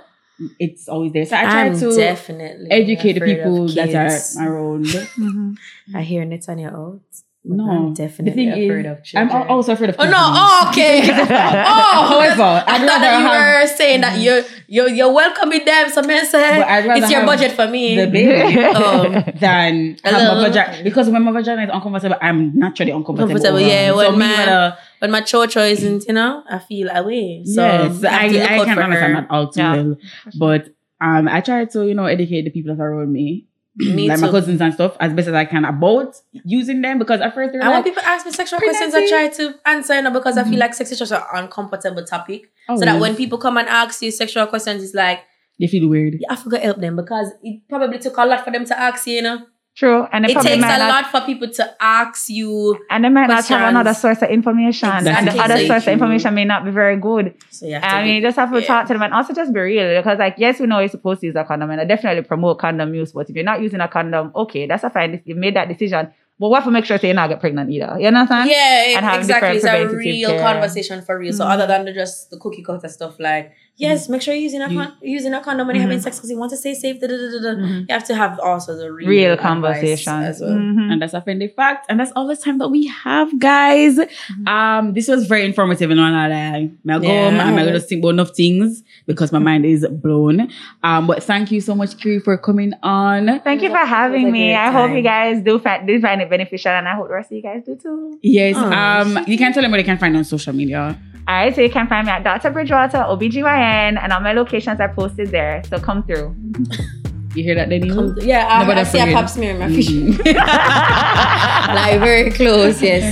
[SPEAKER 2] it's always there. So I try
[SPEAKER 3] I'm
[SPEAKER 2] to
[SPEAKER 3] definitely
[SPEAKER 2] educate the people that are around.
[SPEAKER 3] I hear Netanya out. But
[SPEAKER 2] No,
[SPEAKER 3] I'm
[SPEAKER 2] the
[SPEAKER 3] definitely
[SPEAKER 2] thing
[SPEAKER 3] afraid
[SPEAKER 2] is,
[SPEAKER 3] of
[SPEAKER 2] I'm also afraid of.
[SPEAKER 3] Oh no!
[SPEAKER 2] children.
[SPEAKER 3] Oh, okay. oh,
[SPEAKER 2] However,
[SPEAKER 3] I
[SPEAKER 2] I'd
[SPEAKER 3] thought
[SPEAKER 2] rather
[SPEAKER 3] that you
[SPEAKER 2] have
[SPEAKER 3] were saying that you're you're you're welcoming them. So man say
[SPEAKER 2] I'd
[SPEAKER 3] it's your budget for me.
[SPEAKER 2] the baby
[SPEAKER 3] Oh.
[SPEAKER 2] than
[SPEAKER 3] A
[SPEAKER 2] have my
[SPEAKER 3] little-
[SPEAKER 2] vagina because when my vagina is uncomfortable, I'm naturally uncomfortable.
[SPEAKER 3] Comfortable, yeah,
[SPEAKER 2] So
[SPEAKER 3] when
[SPEAKER 2] me,
[SPEAKER 3] my-
[SPEAKER 2] whether-
[SPEAKER 3] When my chocho isn't, you know, I feel away. So
[SPEAKER 2] yes,
[SPEAKER 3] I,
[SPEAKER 2] I,
[SPEAKER 3] to look
[SPEAKER 2] I
[SPEAKER 3] out
[SPEAKER 2] can
[SPEAKER 3] for
[SPEAKER 2] understand that all too
[SPEAKER 4] Yeah.
[SPEAKER 2] well, but um, I try to you know educate the people that are around me.
[SPEAKER 3] Me
[SPEAKER 2] like my cousins and stuff as best as I can about using them because at first
[SPEAKER 3] And when people ask me sexual questions, I try to answer, you know, because I feel mm-hmm. like sex is just an uncomfortable topic.
[SPEAKER 2] oh,
[SPEAKER 3] so that when people come and ask you sexual questions, it's like,
[SPEAKER 2] they feel weird.
[SPEAKER 3] Yeah, I forgot to help them because it probably took a lot for them to ask you, you know.
[SPEAKER 4] True. And
[SPEAKER 3] It takes a
[SPEAKER 4] not,
[SPEAKER 3] lot for people to ask you.
[SPEAKER 4] and they might not have
[SPEAKER 3] questions.
[SPEAKER 4] another source of information. And the other
[SPEAKER 3] So
[SPEAKER 4] source of information may not be very good.
[SPEAKER 3] So you
[SPEAKER 4] I mean, you just have to
[SPEAKER 3] yeah.
[SPEAKER 4] talk to them and also just be real because, like, yes, we know you're supposed to use a condom, and I definitely promote condom use. But if you're not using a condom, okay, that's a fine. You made that decision, but what have to make sure that you're not get pregnant either. You understand?
[SPEAKER 3] Yeah,
[SPEAKER 4] and have
[SPEAKER 3] exactly. It's a real
[SPEAKER 4] care.
[SPEAKER 3] conversation for real. So
[SPEAKER 4] Mhm.
[SPEAKER 3] other than the, just the cookie cutter stuff, like yes, make sure you're using a
[SPEAKER 2] You-
[SPEAKER 3] con- using a condom when you're having
[SPEAKER 4] Mhm.
[SPEAKER 3] sex because you want to stay safe. Da, da, da, da, da.
[SPEAKER 4] Mhm.
[SPEAKER 3] You have to have also the real,
[SPEAKER 4] Real conversation
[SPEAKER 3] as well.
[SPEAKER 4] Mhm.
[SPEAKER 2] And that's a friendly fact. And that's all the time that we have, guys. Um, this was very informative and all that. I go
[SPEAKER 3] Yeah.
[SPEAKER 2] home, I'm gonna think about enough things because my mind is blown. Um, but thank you so much, Kiri, for coming on.
[SPEAKER 4] Thank you for having me.
[SPEAKER 3] great
[SPEAKER 4] I hope you guys do find, do find it beneficial, and I hope the rest of you guys do too.
[SPEAKER 2] Yes.
[SPEAKER 3] Oh,
[SPEAKER 2] um, you can tell them where they can find on social media.
[SPEAKER 4] All right, so you can find me at Dr. Bridgewater, OBGYN, and all my locations are posted there. So come through.
[SPEAKER 2] You hear that, Denny?
[SPEAKER 3] Come- Yeah, um, I see a
[SPEAKER 2] afraid.
[SPEAKER 3] pap smear in my fish.
[SPEAKER 2] Mhm.
[SPEAKER 3] like very close, yes.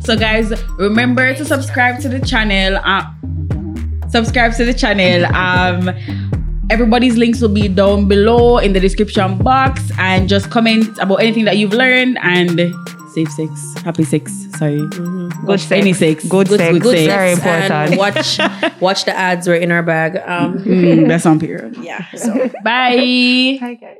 [SPEAKER 2] so guys remember to subscribe to the channel uh, subscribe to the channel um everybody's links will be down below in the description box and just comment about anything that you've learned and safe sex happy sex sorry
[SPEAKER 4] Good sex.
[SPEAKER 2] any sex
[SPEAKER 4] Good sex.
[SPEAKER 2] good,
[SPEAKER 3] Good
[SPEAKER 2] sex
[SPEAKER 4] Very
[SPEAKER 3] sex and
[SPEAKER 4] important.
[SPEAKER 3] watch watch the ads. We're in our bag. Um,
[SPEAKER 2] Mm, that's on period
[SPEAKER 3] yeah. So.
[SPEAKER 2] bye
[SPEAKER 4] Hi, guys.